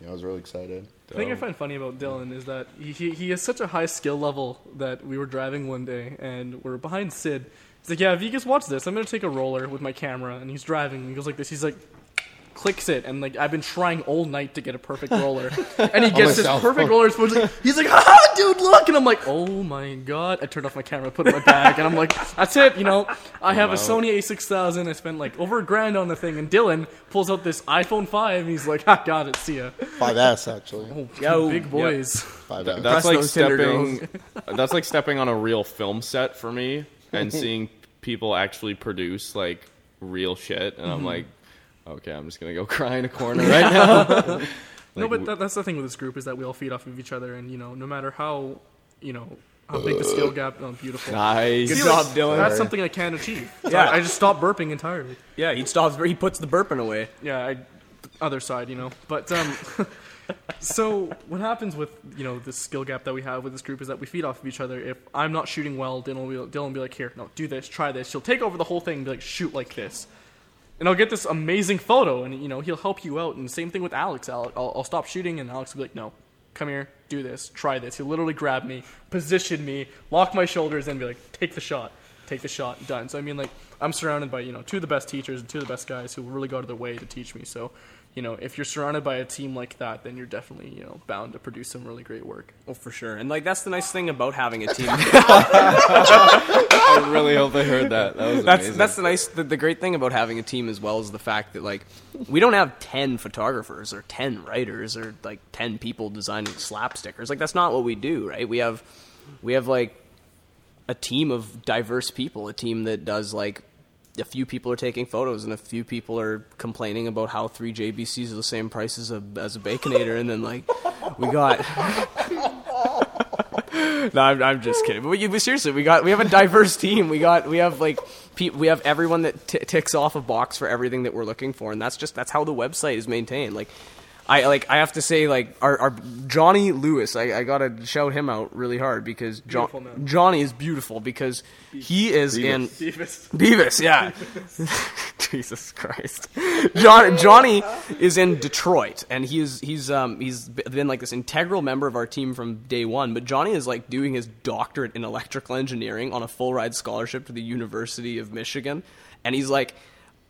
Yeah, I was really excited. The thing I find funny about Dylan is that he, he, he has such a high skill level that we were driving one day and we're behind Sid. He's like, yeah, if you guys watch this, I'm gonna take a roller with my camera, and he's driving. And he goes like this. He's like, clicks it, and like I've been trying all night to get a perfect roller, [LAUGHS] and he gets this myself. perfect roller. He's like, he's like, ah, dude, look, and I'm like, oh my god. I turned off my camera, put it in my bag, and I'm like, that's it. You know, I have a Sony A6000. I spent like over a grand on the thing, and Dylan pulls out this iPhone 5, and he's like, I got it. See ya. 5S actually. Yo, Big boys. 5S. That's like stepping. [LAUGHS] that's like stepping on a real film set for me and [LAUGHS] seeing people actually produce like real shit, and Mm-hmm. I'm like, okay, I'm just gonna go [LAUGHS] cry in a corner [LAUGHS] right now. [LAUGHS] no, but that, that's the thing with this group is that we all feed off of each other, and you know, no matter how, you know, how big the skill gap. Oh, beautiful. Nice. Good See, job, like, Dylan. That's something I can't achieve. So Yeah. I, I just stopped burping entirely. Yeah, he stops. He puts the burping away. Yeah, I, other side, you know. But um, so what happens with you know this skill gap that we have with this group is that we feed off of each other. If I'm not shooting well, Dylan will be, Dylan will be like, here, no, do this, try this. She'll take over the whole thing and be like, shoot like this. And I'll get this amazing photo, and you know he'll help you out. And same thing with Alex. I'll, I'll, I'll stop shooting, and Alex will be like, "No, come here, do this, try this." He'll literally grab me, position me, lock my shoulders, and be like, "Take the shot, take the shot, done." So I mean, like, I'm surrounded by you know two of the best teachers and two of the best guys who really go out of their way to teach me. So, you know, if you're surrounded by a team like that, then you're definitely you know bound to produce some really great work. Oh, for sure. And like that's the nice thing about having a team. [LAUGHS] [LAUGHS] I really hope they heard that. That was that's amazing. that's the nice. The, the great thing about having a team as well is the fact that like we don't have ten photographers or ten writers or like ten people designing slap stickers. Like that's not what we do, right? We have we have like a team of diverse people, a team that does like a few people are taking photos and a few people are complaining about how three JBCs are the same price as a as a baconator, and then like we got. [LAUGHS] no, I'm, I'm just kidding. But, we, but seriously, we got we have a diverse team. We got we have like pe- we have everyone that t- ticks off a box for everything that we're looking for, and that's just that's how the website is maintained. Like. I like. I have to say, like our, our Johnny Lewis. I, I gotta shout him out really hard because jo- man. Johnny is beautiful because he is in Beavis. Beavis, yeah. [LAUGHS] [LAUGHS] Jesus Christ. John, Johnny is in Detroit, and he's he's um he's been like this integral member of our team from day one. But Johnny is like doing his doctorate in electrical engineering on a full ride scholarship to the University of Michigan, and he's like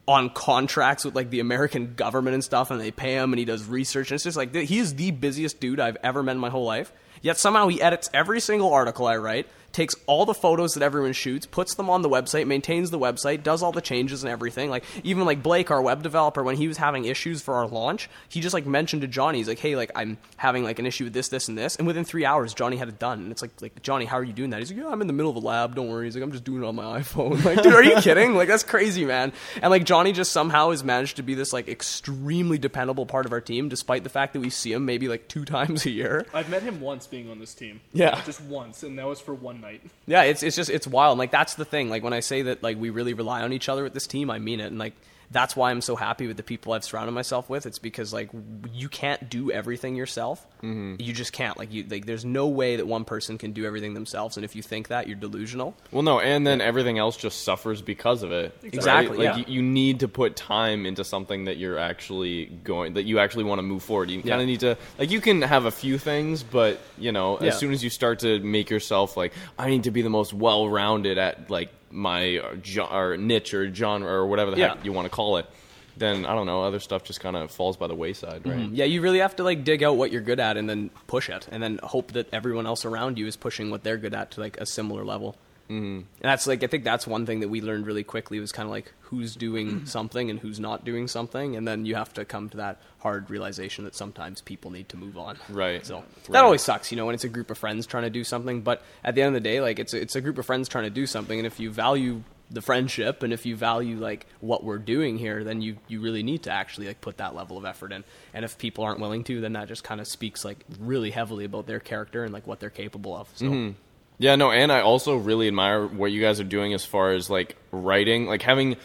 on contracts with like the American government and stuff, and they pay him, and he does research, and it's just like he is the busiest dude I've ever met in my whole life. Yet somehow he edits every single article I write, takes all the photos that everyone shoots, puts them on the website, maintains the website, does all the changes and everything. Like even like Blake, our web developer, when he was having issues for our launch, he just like mentioned to Johnny, he's like, "Hey, like I'm having like an issue with this, this, and this," and within three hours, Johnny had it done. And it's like, like Johnny, how are you doing that? He's like, "Yeah, I'm in the middle of a lab. Don't worry." He's like, "I'm just doing it on my [LAUGHS] iPhone." Like, dude, are you kidding? Like that's crazy, man. And like Johnny just somehow has managed to be this like extremely dependable part of our team, despite the fact that we see him maybe like two [LAUGHS] times a year. I've met him once being on this team. Yeah. Just once, and that was for one night. [LAUGHS] Yeah, it's it's just it's wild. Like that's the thing. Like when I say that like we really rely on each other with this team, I mean it. And like that's why I'm so happy with the people I've surrounded myself with. It's because like you can't do everything yourself. Mm-hmm. You just can't. Like you like there's no way that one person can do everything themselves. And if you think that, you're delusional. Well, no, and then everything else just suffers because of it. right? Exactly, Like yeah. you, you need to put time into something that you're actually going that you actually want to move forward. You Yeah. kind of need to like you can have a few things, but you know, Yeah. as soon as you start to make yourself like I need to be the most well-rounded at like my or niche or genre or whatever the Yeah. heck you want to call it, then I don't know, other stuff just kind of falls by the wayside, right? Mm-hmm. Yeah, you really have to like dig out what you're good at and then push it, and then hope that everyone else around you is pushing what they're good at to like a similar level. Mm-hmm. And that's like I think that's one thing that we learned really quickly was kind of like who's doing [CLEARS THROAT] something and who's not doing something, and then you have to come to that hard realization that sometimes people need to move on. Right. So that Right. always sucks, you know, when it's a group of friends trying to do something. But at the end of the day, like it's a, it's a group of friends trying to do something, and if you value the friendship and if you value like what we're doing here, then you you really need to actually like put that level of effort in. And if people aren't willing to, then that just kind of speaks like really heavily about their character and like what they're capable of. So Yeah, no, and I also really admire what you guys are doing as far as like writing, like having,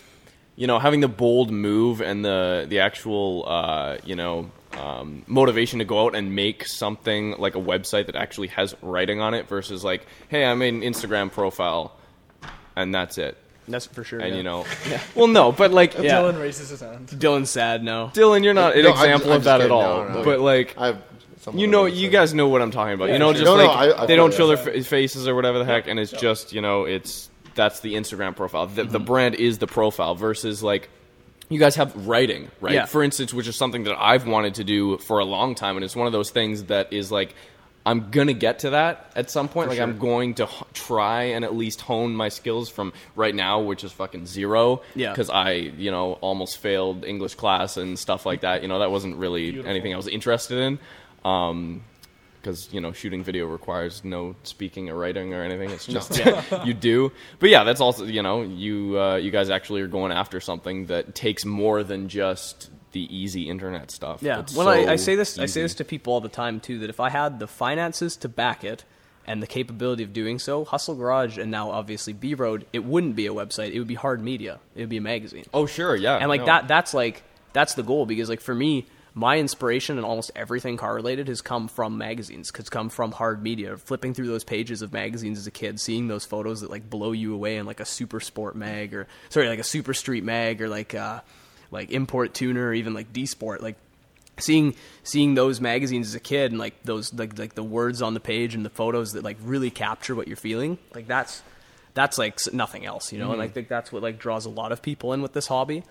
you know, having the bold move and the the actual, uh, you know, um, motivation to go out and make something like a website that actually has writing on it versus like, hey, I made an Instagram profile, and that's it, that's for sure. and yeah. you know, [LAUGHS] well, no, but like Yeah. Dylan raises his hand. Dylan's sad. No, Dylan, you're not an No, example just- of that just at all, No, no, but like. I have someone You know, you guys know what I'm talking about. you know, sure. just No, no, like I- I they don't show their fa- faces or whatever the heck, and it's just you know, it's that's the Instagram profile. The, Mm-hmm. the brand is the profile versus like you guys have writing, right? Yeah. For instance, which is something that I've wanted to do for a long time, and it's one of those things that is like. I'm gonna get to that at some point. like I'm going to h- try and at least hone my skills from right now, which is fucking zero. Yeah. Because I, you know, almost failed English class and stuff like that. You know, that wasn't really Beautiful. anything I was interested in. Um, because you know shooting video requires no speaking or writing or anything. It's just you do. But yeah, that's also you know you uh, you guys actually are going after something that takes more than just the easy internet stuff. Yeah. It's well, I, so I say this. I say this to people all the time too. That if I had the finances to back it and the capability of doing so, Hustle Garage and now obviously B Road, it wouldn't be a website. It would be hard media. It would be a magazine. Oh sure, yeah. and like no. that. That's like that's the goal because like for me. My inspiration and almost everything car related has come from magazines. Has come from hard media. Flipping through those pages of magazines as a kid, seeing those photos that like blow you away in like a Super Sport mag or sorry, like a Super Street mag or like uh, like Import Tuner or even like D Sport. Like seeing seeing those magazines as a kid and like those like like the words on the page and the photos that like really capture what you're feeling like that's that's like nothing else you know and i think that's what like draws a lot of people in with this hobby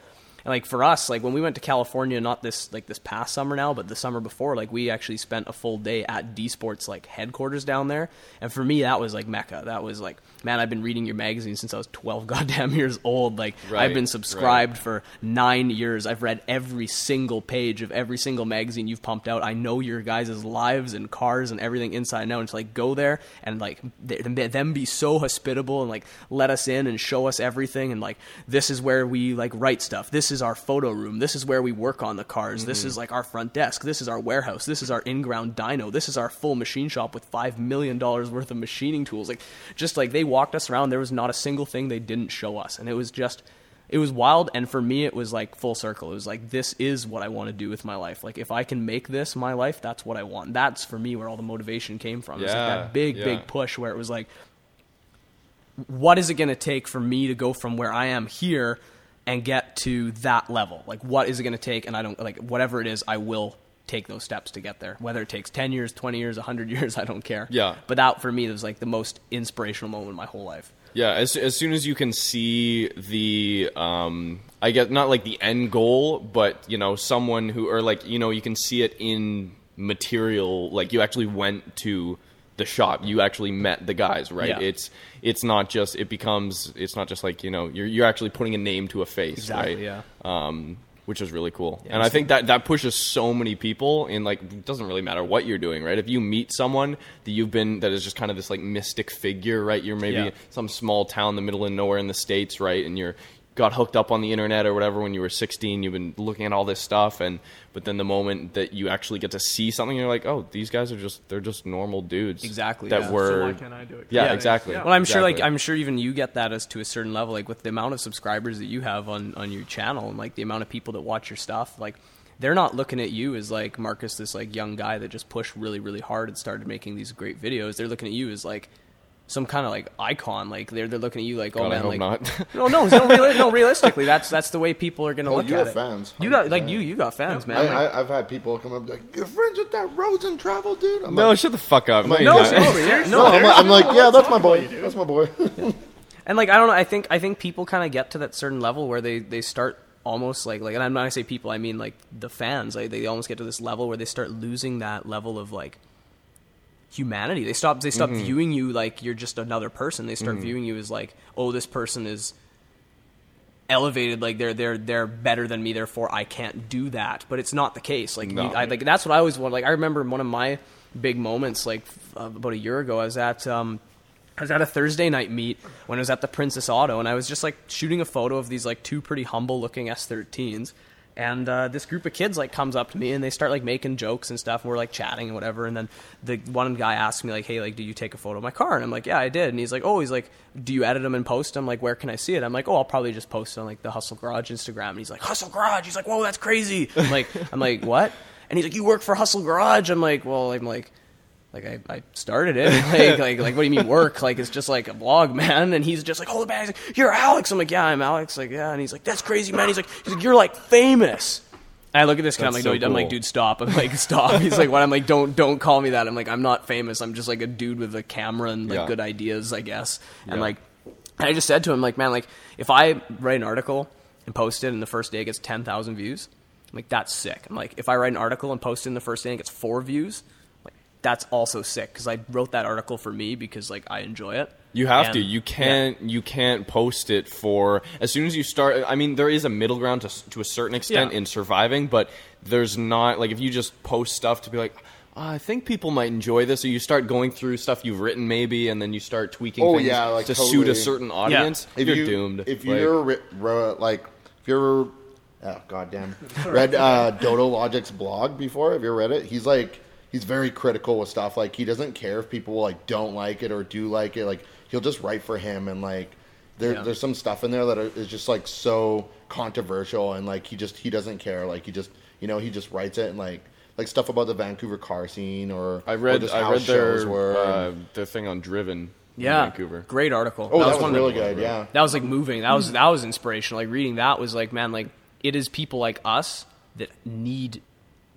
and like for us like when we went to california not this like this past summer now but the summer before like we actually spent a full day at d sports like headquarters down there. And for me that was like mecca. That was like man i've been reading your magazine since i was 12 [LAUGHS] goddamn years old like Right, i've been right. subscribed for nine years. I've read every single page of every single magazine you've pumped out. I know your guys' lives and cars and everything inside and out. And to like go there and like th- them be so hospitable and like let us in and show us everything and like this is where we like write stuff. This is our photo room. This is where we work on the cars. This mm-hmm. is like our front desk. This is our warehouse. This is our in-ground dyno. This is our full machine shop with five million dollars worth of machining tools. Like just like they walked us around. There was not a single thing they didn't show us, and it was just it was wild. And for me it was like full circle. It was like this is what i want to do with my life. Like if i can make this my life that's what i want. That's for me where all the motivation came from. It's like Yeah, that big yeah. big push where it was like what is it going to take for me to go from where i am here and get to that level? Like what is it going to take? And i don't like whatever it is i will take those steps to get there whether it takes 10 years 20 years 100 [LAUGHS] years i don't care Yeah. but that for me was like the most inspirational moment in my whole life Yeah, as as soon as you can see the um I guess not like the end goal, but you know, someone who or like, you know, you can see it in material like you actually went to the shop. You actually met the guys, right? Yeah. It's it's not just it becomes it's not just like you know you're you're actually putting a name to a face, Exactly, right? yeah. Um, which is really cool, Yeah, and I think that that pushes so many people in like it doesn't really matter what you're doing, right? If you meet someone that you've been that is just kind of this like mystic figure, right? You're maybe Yeah. some small town in the middle of nowhere in the states, right? And you're got hooked up on the internet or whatever when you were 16 you've been looking at all this stuff and but then the moment that you actually get to see something you're like oh these guys are just they're just normal dudes Exactly, that yeah. were So why can't I do it? yeah, Yeah, exactly yeah. Well, I'm sure, like, I'm sure even you get that as to a certain level, like with the amount of subscribers that you have on on your channel and like the amount of people that watch your stuff, like they're not looking at you as like Marcus, this like young guy that just pushed really, really hard and started making these great videos. They're looking at you as like some kind of like icon. Like they're they're looking at you like, oh God, I man, hope like not. [LAUGHS] no, no, no, reali- no. Realistically, that's that's the way people are gonna Oh, look you at have it. fans, You got like 100%. you, you got fans, man. I, Like- I, I've had people come up like, "You're friends with that Roads and Travel dude." I'm no like, shut the fuck up like, no, no, no, not. seriously? no, I'm like, I'm like, yeah, that's my boy. That's my boy. and like I don't know. I think I think people kind of get to that certain level where they they start almost like like and I'm not gonna say people. I mean like the fans. Like they almost get to this level where they start losing that level of like humanity. They stop they stop Mm-hmm. viewing you like you're just another person. They start viewing you as like oh this person is elevated like they're they're they're better than me therefore I can't do that but it's not the case like No. you, I, like that's what I always want like I remember one of my big moments like uh, about a year ago I was at um I was at a Thursday night meet when I was at the Princess Auto and I was just like shooting a photo of these like two pretty humble looking S13s and uh, this group of kids like comes up to me and they start like making jokes and stuff and we're like chatting and whatever. And then the one guy asks me like hey like do you take a photo of my car? And I'm like yeah I did. And he's like oh he's like do you edit them and post them like where can I see it? I'm like oh I'll probably just post it on like the Hustle Garage Instagram. And he's like Hustle Garage? He's like whoa that's crazy. I'm like I'm like what? And he's like you work for Hustle Garage? I'm like well I'm like like I, I started it. [LAUGHS] Like, like, like, what do you mean work? Like, it's just like a blog, man. And he's just like, hold the bag. He's like, you're Alex. I'm like, yeah, I'm Alex. Like, yeah. And he's like, that's crazy, man. He's like, he's like, you're like famous. And I look at this kid. I'm like, That's no, so I'm like, dude, stop. I'm like, stop. He's like, what? I'm like, don't, don't call me that. I'm like, I'm not famous. I'm just like a dude with a camera and like Yeah. good ideas, I guess. And Yeah. like, and I just said to him, like, man, like, if I write an article and post it, and the first day it gets ten thousand views, I'm like, that's sick. I'm like, if I write an article and post it in the first day and it gets four views, that's also sick because I wrote that article for me because like I enjoy it. You have And- to. You can't. You can't post it for as soon as you start. I mean, there is a middle ground to to a certain extent Yeah. in surviving, but there's not like if you just post stuff to be like. "Ah, I think people might enjoy this, or you start going through stuff you've written, maybe, and then you start tweaking Oh, things yeah, like, to suit a certain audience. if you're you, doomed. If Like, you're ri- ro- like, if you're, oh goddamn, read uh, Dodo Logic's blog before? Have you ever read it? He's like, he's very critical with stuff. Like, he doesn't care if people like don't like it or do like it. Like, he'll just write for him, and like, there, Yeah. there's some stuff in there that are, is just like so controversial, and like he just he doesn't care. Like, he just you know he just writes it and like. Like stuff about the Vancouver car scene, or I or read. just I how read their shows were. uh, their thing on Driven. Yeah, Vancouver. great article. oh, that, was, one of the- really good. Yeah, That was like moving. That was that was inspirational. Like reading that was like, man, like it is people like us that need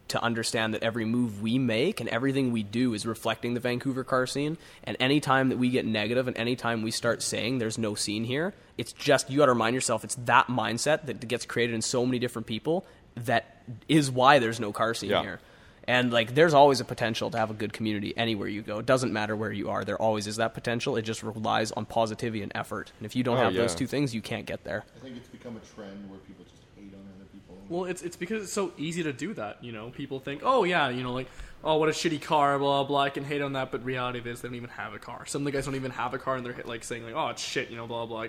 to understand that every move we make and everything we do is reflecting the Vancouver car scene. And anytime that we get negative and anytime we start saying there's no scene here, it's just you got to remind yourself it's that mindset that gets created in so many different people that is why there's no car scene Yeah. here. And like, there's always a potential to have a good community anywhere you go. It doesn't matter where you are. There always is that potential. It just relies on positivity and effort. And if you don't Oh, have those two things, you can't get there. I think it's become a trend where people just hate on other people. Well, it's it's because it's so easy to do that. You know, people think, oh yeah, you know, like, oh what a shitty car, blah blah. I can hate on that, but reality is they don't even have a car. Some of the guys don't even have a car, and they're like saying like, oh it's shit, you know, blah blah.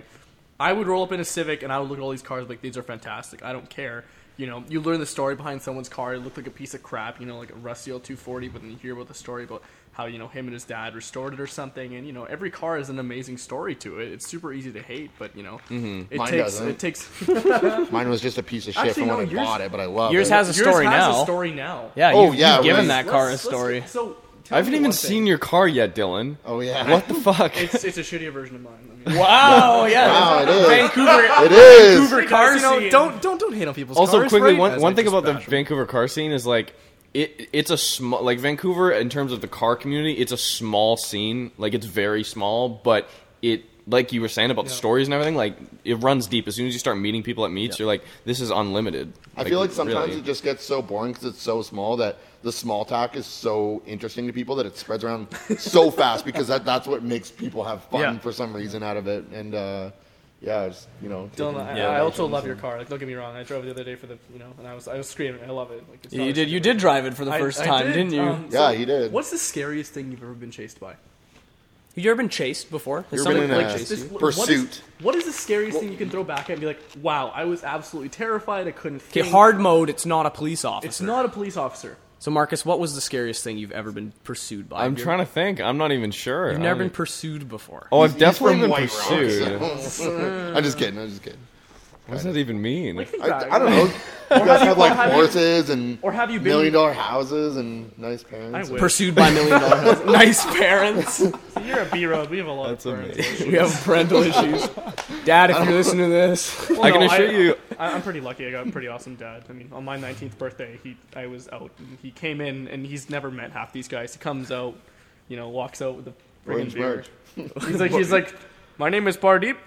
I would roll up in a Civic and I would look at all these cars like these are fantastic. I don't care. You know, you learn the story behind someone's car. It looked like a piece of crap, you know, like a rusty old 240. But then you hear about the story about how you know him and his dad restored it or something. And you know, every car has an amazing story to it. It's super easy to hate, but you know, mm-hmm. it Mine takes doesn't. it takes. [LAUGHS] [LAUGHS] Mine was just a piece of shit Actually, from when no, I bought it, but I love yours it. has a Yours story has now. a story now. Yeah, Oh, you've, yeah, you've given that car a Let's- let's- story. So I haven't even seen thing. your car yet, Dylan. oh yeah. What the fuck? It's it's a shittier version of mine. I mean, Wow, [LAUGHS] yeah, Wow, it is. Vancouver. It is. Vancouver Hey, car guys, you know, scene. don't don't don't hate on people's also cars. quickly right? one, one thing just about the vancouver car scene is like it it's a small like vancouver in terms of the car community it's a small scene like it's very small but it like you were saying about the stories and everything, like it runs deep. As soon as you start meeting people at meets, you're like, this is unlimited. I feel like sometimes really. it just gets so boring because it's so small that the small talk is so interesting to people that it spreads around so fast because that, that's what makes people have fun Yeah. for some reason out of it. And uh, yeah, it's, you know. Dylan, taking- I, Yeah, I also love your car. Like, don't get me wrong. I drove it the other day for the, you know, and I was, I was screaming. I love it. Like, it's you did. You did drive it for the I- first I time, did, didn't you? um, Yeah, he did. What's the scariest thing you've ever been chased by? Have you ever been chased before? Has You've been in like, a- This- you? what is- Pursuit. What is the scariest thing you can throw back at and be like, wow, I was absolutely terrified. I couldn't Okay, hard mode. It's not a police officer. It's not a police officer. So, Marcus, what was the scariest thing you've ever been pursued by? I'm Have you trying to think. I'm not even sure. You've never don't- been pursued before. Oh, I've He's definitely from been White Rock, pursued. so- [LAUGHS] I'm just kidding. I'm just kidding. What does that even mean? I. I don't know. You guys have like have you- horses and or have you been- million dollar houses and nice parents. I wish. Pursued by million dollar [LAUGHS] houses. nice parents. [LAUGHS] So you're a B road. We have a lot That's of parents. amazing. we have parental [LAUGHS] issues. Dad, if you're listening to this, Well, I can no, assure you. I, I'm pretty lucky. I got a pretty awesome dad. I mean, on my 19th birthday, he I was out and he came in and he's never met half these guys. He comes out, you know, walks out with a friggin' Orange beer. merch. He's like, he's like, my name is Pardeep,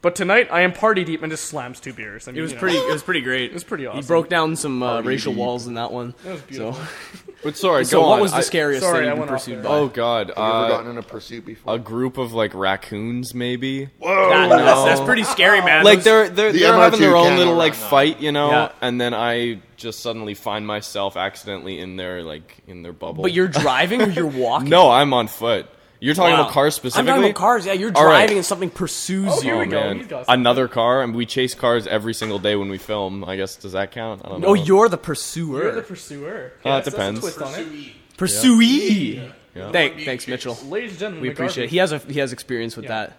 but tonight I am Party Deep and just slams two beers. I mean, it was you know, pretty. It was pretty great. It was pretty awesome. He broke down some uh, racial deep. walls in that one. That was So, beautiful. [LAUGHS] But sorry, so go what on. was the I- scariest Sorry, thing I you've went been pursued by? Oh God, Have you ever uh, gotten in a pursuit before? a group of like raccoons, maybe. That- that's, that's pretty scary, man. Like they're they're, The they're having their own little like that. fight, you know, Yeah. and then I just suddenly find myself accidentally in their like in their bubble. But you're driving or you're [LAUGHS] walking? no, I'm on foot. You're talking Wow. about cars specifically. I'm talking about cars. Yeah, you're All right. driving and something pursues Oh, you. here we Oh go. man, He's got something. another car, and we chase cars every single day when we film. I guess does that count? I don't know. Oh, you're the pursuer. You're the pursuer. Oh, it that's- that's depends. twist on it. Pursuee. Yeah. Thank, thanks, Mitchell. Ladies and gentlemen, We appreciate it. He has a he has experience with Yeah. that,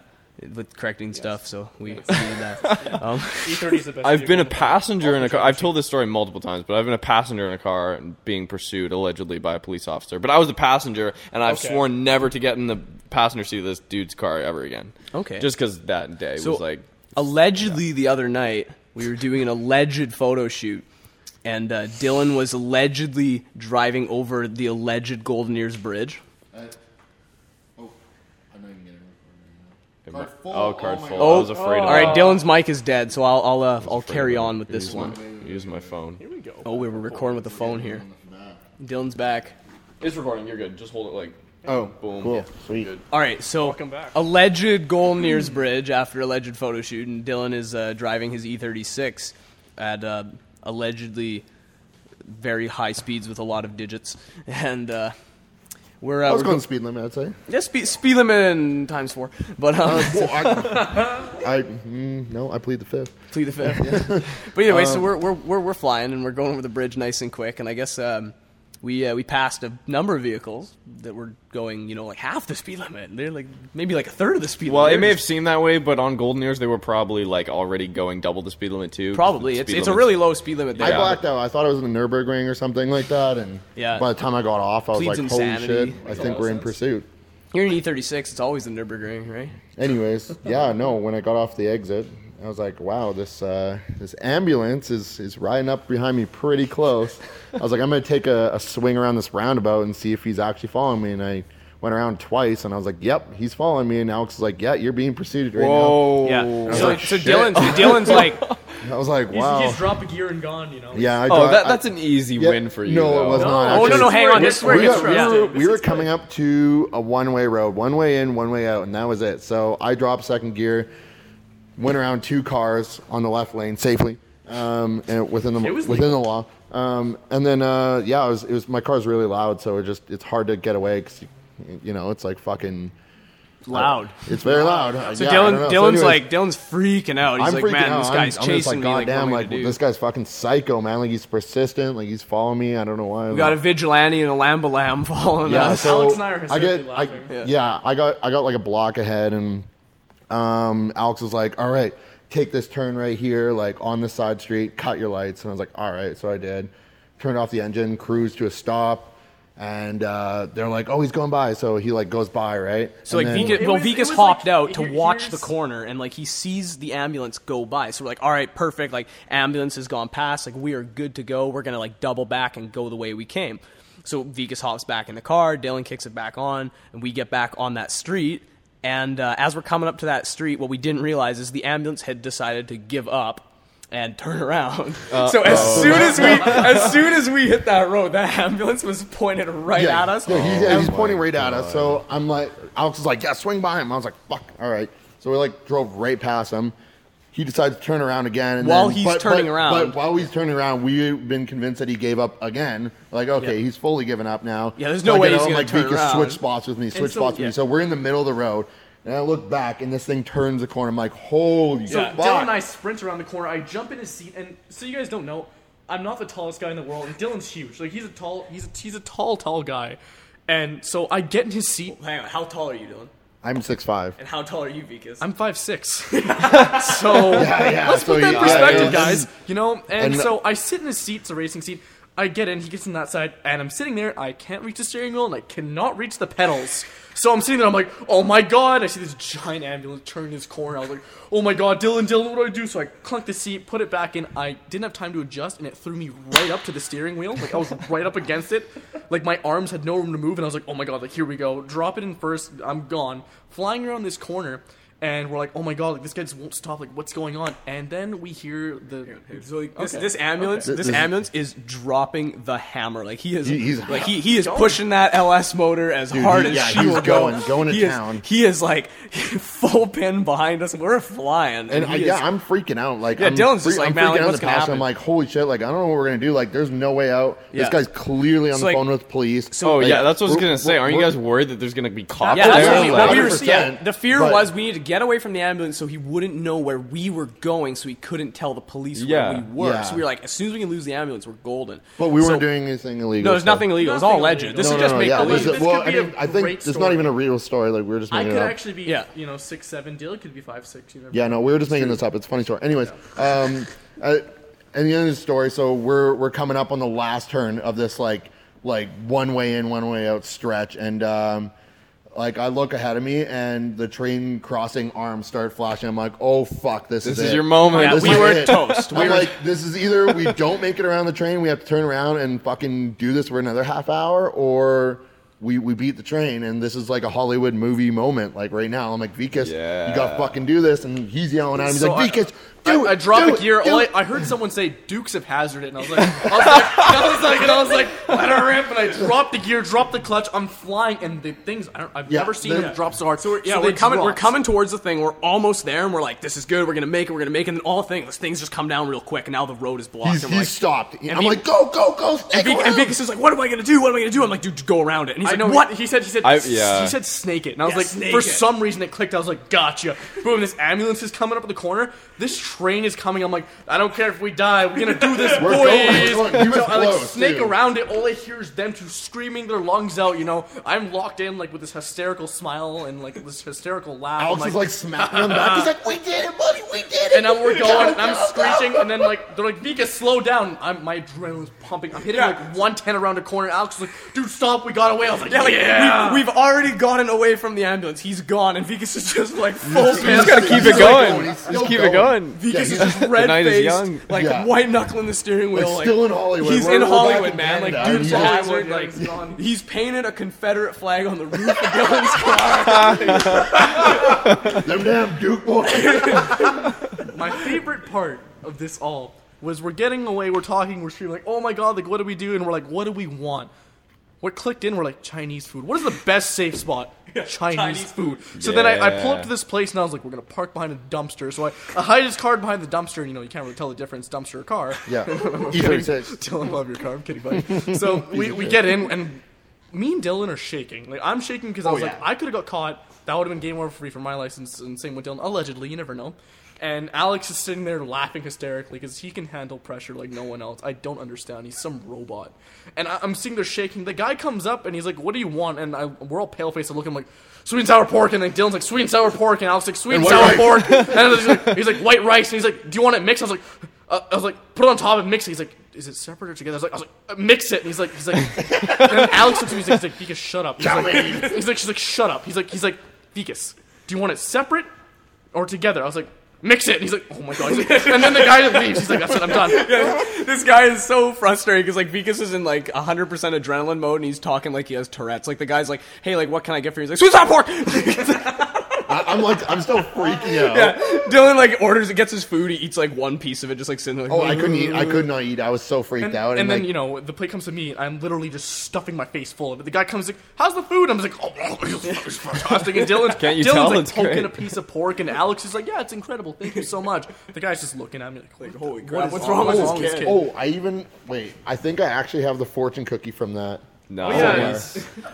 with correcting stuff. So we, we need that. [LAUGHS] Um, E30 the best. I've been a passenger in a car. I've told this story multiple times, but I've been a passenger in a car and being pursued allegedly by a police officer. But I was the passenger, and I've Okay. sworn never to get in the passenger seat of this dude's car ever again. Okay. Just because that day So was like, allegedly, the other night we were doing an alleged photo shoot, and uh, Dylan was allegedly driving over the alleged Golden Ears Bridge. Uh, oh, I'm not even getting it Card full. oh, card Oh my full. God. I was afraid of All right. Dylan's mic is dead, so I'll I'll uh, I'll carry on with this one. my- Use my phone. Here we go. Oh, we were recording with the phone here. Dylan's back. It's recording. You're good. Just hold it like. Oh, Boom. cool, Yeah. sweet. Good. All right, so Welcome back. alleged Golden Ears Bridge after alleged photo shoot, and Dylan is uh, driving his E36 at uh, allegedly very high speeds with a lot of digits, [LAUGHS] and uh, we're I uh, was we're going go- speed limit, I'd say. yeah, speed, speed limit times four, but um, Well, I, [LAUGHS] I mm, no, I plead the fifth. plead the fifth. Yeah. [LAUGHS] but anyway, so we're, we're we're we're flying and we're going over the bridge nice and quick, and I guess um, we uh, we passed a number of vehicles that were going, you know, like half the speed limit. They're like maybe like a third of the speed limit. Well, limit. it may have seemed that way, but on Golden Ears, they were probably like already going double the speed limit too. Probably. It's, it's a really low speed limit there. I blacked out. I thought it was in the Nurburgring or something like that, and Yeah. by the time I got off, I was Pleads like, "Holy insanity. shit! I think we're of in sense. pursuit." You're in E36. It's always the Nurburgring, right? Anyways, yeah, no. When I got off the exit, I was like, "Wow, this uh, this ambulance is is riding up behind me pretty close." I was like, "I'm gonna take a, a swing around this roundabout and see if he's actually following me." And I went around twice, and I was like, "Yep, he's following me." And Alex was like, "Yeah, you're being pursued right Whoa. Yeah. So, like, so. Dylan's, Dylan's [LAUGHS] like, now." I was like, He's, "Wow." he's drop a gear and gone, you know. yeah, I Oh, dri- that, that's an easy yeah, win for you. No, though. it was No. not. Oh, no, actually. no, hang on, This this is where we, it gets got- we frustrating. were, we were coming up to a one-way road, one way in, one way out, and that was it. So I dropped second gear, went around two cars on the left lane safely, um, and within the It was within the law. Um, and then uh, yeah, it was, it was my car's really loud, so it just it's hard to get away because you know it's like fucking loud. it's very loud. So Yeah, Dylan, don't. So Dylan's anyways, like, Dylan's freaking out. He's I'm like, freaking man, out. this I'm- guy's I'm just chasing me. Like, what goddamn, am I like gonna this guy's fucking psycho, man. Like he's persistent. Like he's following me. I don't know why. we got a vigilante and a Lamba Lamb following yeah, us. so Alex and I are I hysterically get, I, yeah. Yeah. I got, I got like a block ahead, and um, Alex was like, "All right, take this turn right here, like on the side street, cut your lights." And I was like, "All right," so I did. Turned off the engine, cruised to a stop, and uh, they're like, "Oh, he's going by," so he like goes by, right? So like And then- Vikas, It well, was- it Vikas hopped like- out to watch the corner, and like he sees the ambulance go by. So we're like, all right, perfect. Like ambulance has gone past. Like we are good to go. We're gonna like double back and go the way we came. So Vikas hops back in the car. Dylan kicks it back on, and we get back on that street. And uh, as we're coming up to that street, what we didn't realize is the ambulance had decided to give up and turn around. [LAUGHS] Uh, so as uh, soon as we [LAUGHS] as soon as we hit that road, that [LAUGHS] ambulance was pointed right yeah, at us. Yeah, oh he's, yeah, he's Oh pointing my right at us. So I'm like, Alex is like, yeah, swing by him. I was like, fuck, all right. So we like drove right past him. He decides to turn around again. And While then, he's but, turning but- around. But while he's turning around, we've been convinced that he gave up again. Like, okay, Yeah. he's fully given up now. Yeah, there's So no I way get he's out, I'm gonna like, turn Vika, around. switch spots with me, switch so- spots with me. So we're in the middle of the road. And I look back, and this thing turns the corner. I'm like, holy So fuck. Dylan and I sprint around the corner. I jump in his seat, and so you guys don't know, I'm not the tallest guy in the world, and Dylan's huge. Like he's a tall, he's a, he's a tall, tall guy, and so I get in his seat. Hang on, how tall are you, Dylan? I'm 6'5. And how tall are you, Vikas? I'm five six. [LAUGHS] [LAUGHS] so yeah, let's so put that in yeah, perspective, yeah, guys. You know, and, and- so I sit in his seat. It's a racing seat. I get in. He gets in that side, and I'm sitting there. I can't reach the steering wheel, and I cannot reach the pedals. So I'm sitting there. I'm like, oh my god! I see this giant ambulance turn this corner. I was like, oh my god, Dylan, Dylan, what do I do? So I clunk the seat, put it back in. I didn't have time to adjust, and it threw me right up to the steering wheel. Like I was right up against it. Like my arms had no room to move, and I was like, oh my god! Like here we go. Drop it in first. I'm gone. Flying around this corner. And we're like, oh my god, like this guy just won't stop. Like, what's going on? And then we hear the So like, this, Okay. this ambulance, Okay. this This- ambulance is dropping the hammer. Like he is, He- he's- like he, [LAUGHS] he is pushing that LS motor as Dude, hard he- as yeah, she he's will go. going- going to he town. Is, he is like [LAUGHS] full pin behind us. We're flying, And I, he yeah, is- I'm freaking out. Like, Yeah, I'm Dylan's just free- like, I'm man, freaking like, out in the gonna past. I'm like, holy shit! Like, I don't know what we're gonna do. Like, there's no way out. Yeah. This guy's clearly on So, the phone with police. Oh Like, yeah, that's what I was gonna say. Aren't you guys worried that there's gonna be cops Yeah, that's what we, Like- what were 100%, The fear was we need to get away from the ambulance so he wouldn't know where we were going, so he couldn't tell the police Yeah. where we were. Yeah. So we were like, as soon as we can lose the ambulance, we're golden. But we weren't So- doing anything illegal. No, there's so- nothing illegal. It's all Nothing alleged. illegal. This No, is no, just no, make yeah, believe. this is- This well, could I be a mean, I think great it's not story. even a real story. Like, we were just I making could it up. actually be, Yeah. you know, six seven. deal. It could be five six. You never Yeah, no, we were just making this up. It's a funny story. Anyways, um, uh, and the end of the story. So we're we're coming up on the last turn of this like like one way in, one way out stretch, and um, like I look ahead of me, and the train crossing arms start flashing. I'm like, oh fuck, this, This is is your moment. Yeah, This we is were it. toast. We I'm were- like, this is either we don't make it around the train, we have to turn around and fucking do this for another half hour, or we, we beat the train, and this is like a Hollywood movie moment. Like right now, I'm like, Vikas, Yeah. you got to fucking do this, and he's yelling at him. He's So like, Vikas, do I, it. I dropped do a it, gear. do All I. I heard someone say Dukes of Hazzard it, and I was like, I was like, I was like, and I was like, let her rip, and I dropped the gear, dropped the clutch. I'm flying, and the things I don't, I've Yeah, never seen they're- them drop so hard. So we're, Yeah, so we're they coming. We're coming towards the thing. We're almost there, and we're like, "This is good. We're gonna make it. We're gonna make it." And all thing, those things just come down real quick, and now the road is blocked. He's, and we're he's like, stopped. I'm Vic- like, go, go, go. and, stick Vic, and around." Vikas is like, "What am I gonna do? What am I gonna do?" I'm like, "Dude, just go around it." And he's I like, know "What?" He said. He said. I- yeah. He said snake it, and I was Yeah, like, for it. some reason it clicked. I was like, gotcha. Boom! This ambulance is coming up the corner. This train is coming. I'm like, I don't care if we die. We're gonna do this, [LAUGHS] We're boys. going. He was I like close, snake too. around it. All I hear is them two screaming their lungs out. You know, I'm locked in like with this hysterical smile and like this hysterical laugh. Alex I'm is like smacking him back. He's like, we did it, buddy. We did it. and now we're [LAUGHS] going, and I'm screeching, and then like they're like, Vika, slow down. I'm my adrenaline's pumping. I'm hitting like 110 around a corner. Alex is like, dude, stop. We got away. I was like, Yeah, like yeah. we've, we've already gotten away from the ambulance. He's gone, and Vikas is just like full He's pissed. gotta keep it still going. He's Just still keep it going. Vikas Yeah, [LAUGHS] is he's- just red faced, like Yeah. white knuckling the steering wheel. Like, like, still in Hollywood. He's We're- in we're Hollywood, man. Like Canada. Dukes He's of like- yeah, Like he's gone. he's painted a Confederate flag on the roof of [LAUGHS] Dylan's car. Them damn Duke boys. [LAUGHS] My favorite part of this all was we're getting away, we're talking, we're screaming like, "Oh my god! Like, what do we do?" And we're like, "What do we want?" We're clicked in. We're like Chinese food. What is the best safe spot? [LAUGHS] Chinese, Chinese food. So then I, I pull up to this place and I was like, "We're gonna park behind a dumpster." So I, I hide his car behind the dumpster, and you know you can't really tell the difference, dumpster or car. Yeah. [LAUGHS] E36. Dylan, love your car. I'm kidding, buddy. So we, we get in, and me and Dylan are shaking. Like I'm shaking because I oh, was yeah. like, I could have got caught. That would have been game over free for my license, and same with Dylan. Allegedly, you never know. And Alex is sitting there laughing hysterically because he can handle pressure like no one else. I don't understand. He's some robot. And I, I'm sitting there shaking. The guy comes up and he's like, "What do you want?" And I, we're all pale faced. I look at him like, "Sweet and sour pork." And then Dylan's like, "Sweet and sour pork." And Alex like, "Sweet and, white sour rice. pork." and he's like, he's like, "White rice." And he's like, "Do you want it mixed?" I was like, uh, "I was like, put it on top and mix it." He's like, "Is it separate or together?" I was like, I was like uh, "Mix it." And he's like, he's like, and then Alex looks at me. He's like, he's like "Vikas, shut up." He's like, he's like, she's like, "Shut up." He's like, he's like, "Vikas, do you want it separate or together?" I was like. Mix it. And he's like, oh my god. Like, and then the guy that leaves. He's like, that's it. I'm done. [LAUGHS] this guy is so frustrating because like Vikas is in like 100% adrenaline mode and he's talking like he has Tourette's. Like the guy's like, "Hey, like what can I get for you?" He's like, "Sweet sour pork." I, I'm like, I'm still freaking out. Yeah, Dylan like orders, it gets his food, he eats like one piece of it, just like sitting there. Like, Oh, I couldn't eat. I could not eat. I was so freaked And, out. and then like, you know the plate comes to me. and I'm literally just stuffing my face full of it. The guy comes like, "How's the food?" I'm just like, "Oh, [LAUGHS] it's fantastic." And Dylan's, Can't you Dylan's tell like it's poking great? a piece of pork, and Alex is like, "Yeah, it's incredible. Thank you so much." The guy's just looking at me like, "Holy crap, what's wrong with this kid?" Oh, I even wait. I think I actually have the fortune cookie from that. No. Oh, yeah,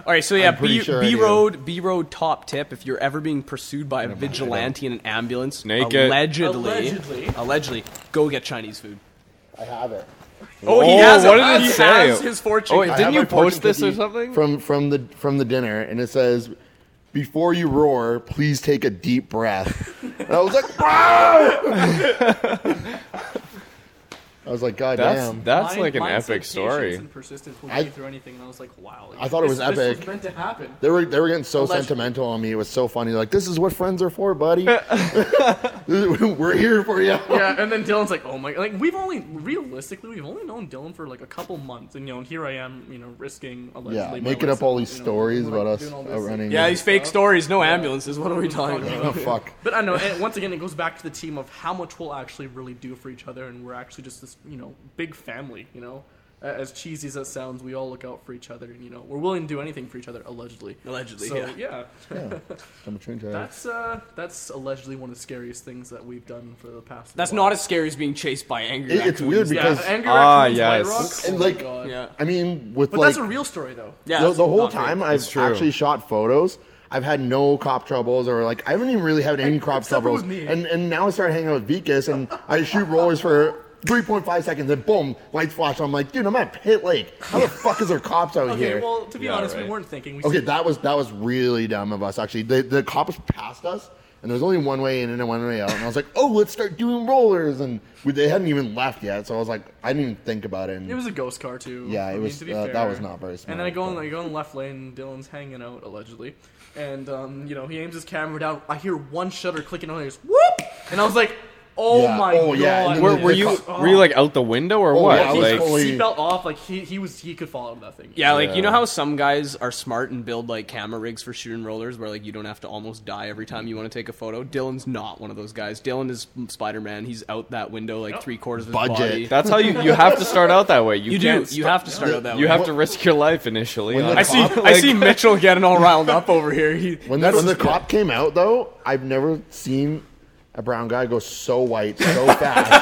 All right, so yeah, B, sure I B do. road, B road top tip: if you're ever being pursued by a vigilante in an ambulance, Snake it. allegedly, Allegedly. allegedly, go get Chinese food. I have it Oh, he Oh, has what it. did it he say? has his fortune. Oh, I didn't you post this or something? from from the from the dinner, and it says, "Before you roar, please take a deep breath." And I was like, [LAUGHS] "Wow!" [LAUGHS] I was like, "God That's damn!" that's Mine- like an epic story. And persistence will I- get you through anything, and I was like, "Wow." I thought it was this, This epic. was meant to happen. They were they were getting so Allegedly. sentimental on me. It was so funny. Like, this is what friends are for, buddy. [LAUGHS] [LAUGHS] we're here for you. [LAUGHS] yeah, and then Dylan's like, "Oh my!" Like we've only realistically we've only known Dylan for like a couple months, and you know, and here I am, you know, risking allegedly Yeah, making up all these you know, stories like, about us doing all this, like- running. yeah, these fake stories, no ambulances. What are we talking about? Oh, fuck. But I know, and once again, it goes back to the team of how much we'll actually really do for each other, and we're actually just this, you know, big family. You know, as cheesy as that sounds, we all look out for each other, and you know, we're willing to do anything for each other, allegedly. Allegedly, So yeah. yeah, Yeah. I'm trying to- that's uh, that's allegedly one of the scariest things that we've done for the past. That's while. not as scary as being chased by angry It- it's raccoons. weird Yeah, because Ah, raccoons, yes. Rock, And, oh like- God. Yeah, I mean, with But like that's a real story, though. yeah. the, the whole not great. time I've It's true. actually shot photos. I've had no cop troubles or like I haven't even really had any cop troubles. with me. And and now I start hanging out with Vikas and I shoot rollers for 3.5 seconds and boom, lights flash. I'm like, dude, I'm at Pitt Lake. How the fuck is there cops out here? Okay, here? well, to be Yeah, honest, right. we weren't thinking. We Okay, see- that was that was really dumb of us. Actually, the the cops passed us, and there was only one way in and one way out. And I was like, oh, let's start doing rollers, and we, they hadn't even left yet. So I was like, I didn't even think about it. And It was a ghost car too. Yeah, it I mean, was, to be uh, fair. that was not very smart, And then I go in, but- I go in the left lane. Dylan's hanging out allegedly, and um, you know he aims his camera down. I hear one shutter clicking on. It goes whoop, and I was like, oh Yeah. my Oh, god. yeah, Were, were you co- were you like out the window or oh, what? yeah, I like, fully- seatbelt off? Like he he was he could fall out of that thing. Yeah, like you know how some guys are smart and build like camera rigs for shooting rollers where like you don't have to almost die every time you want to take a photo. Dylan's not one of those guys. Dylan is Spider Man. He's out that window like Yep. three quarters of his Budget. body. that's how you you have to start out that way. You, You do. You sta- have to start out that You way. You have to risk your life initially. When I see. cop- I see Mitchell getting all riled up over here. He, When the, when the cop came out, though, I've never seen a brown guy goes so white so [LAUGHS] fast.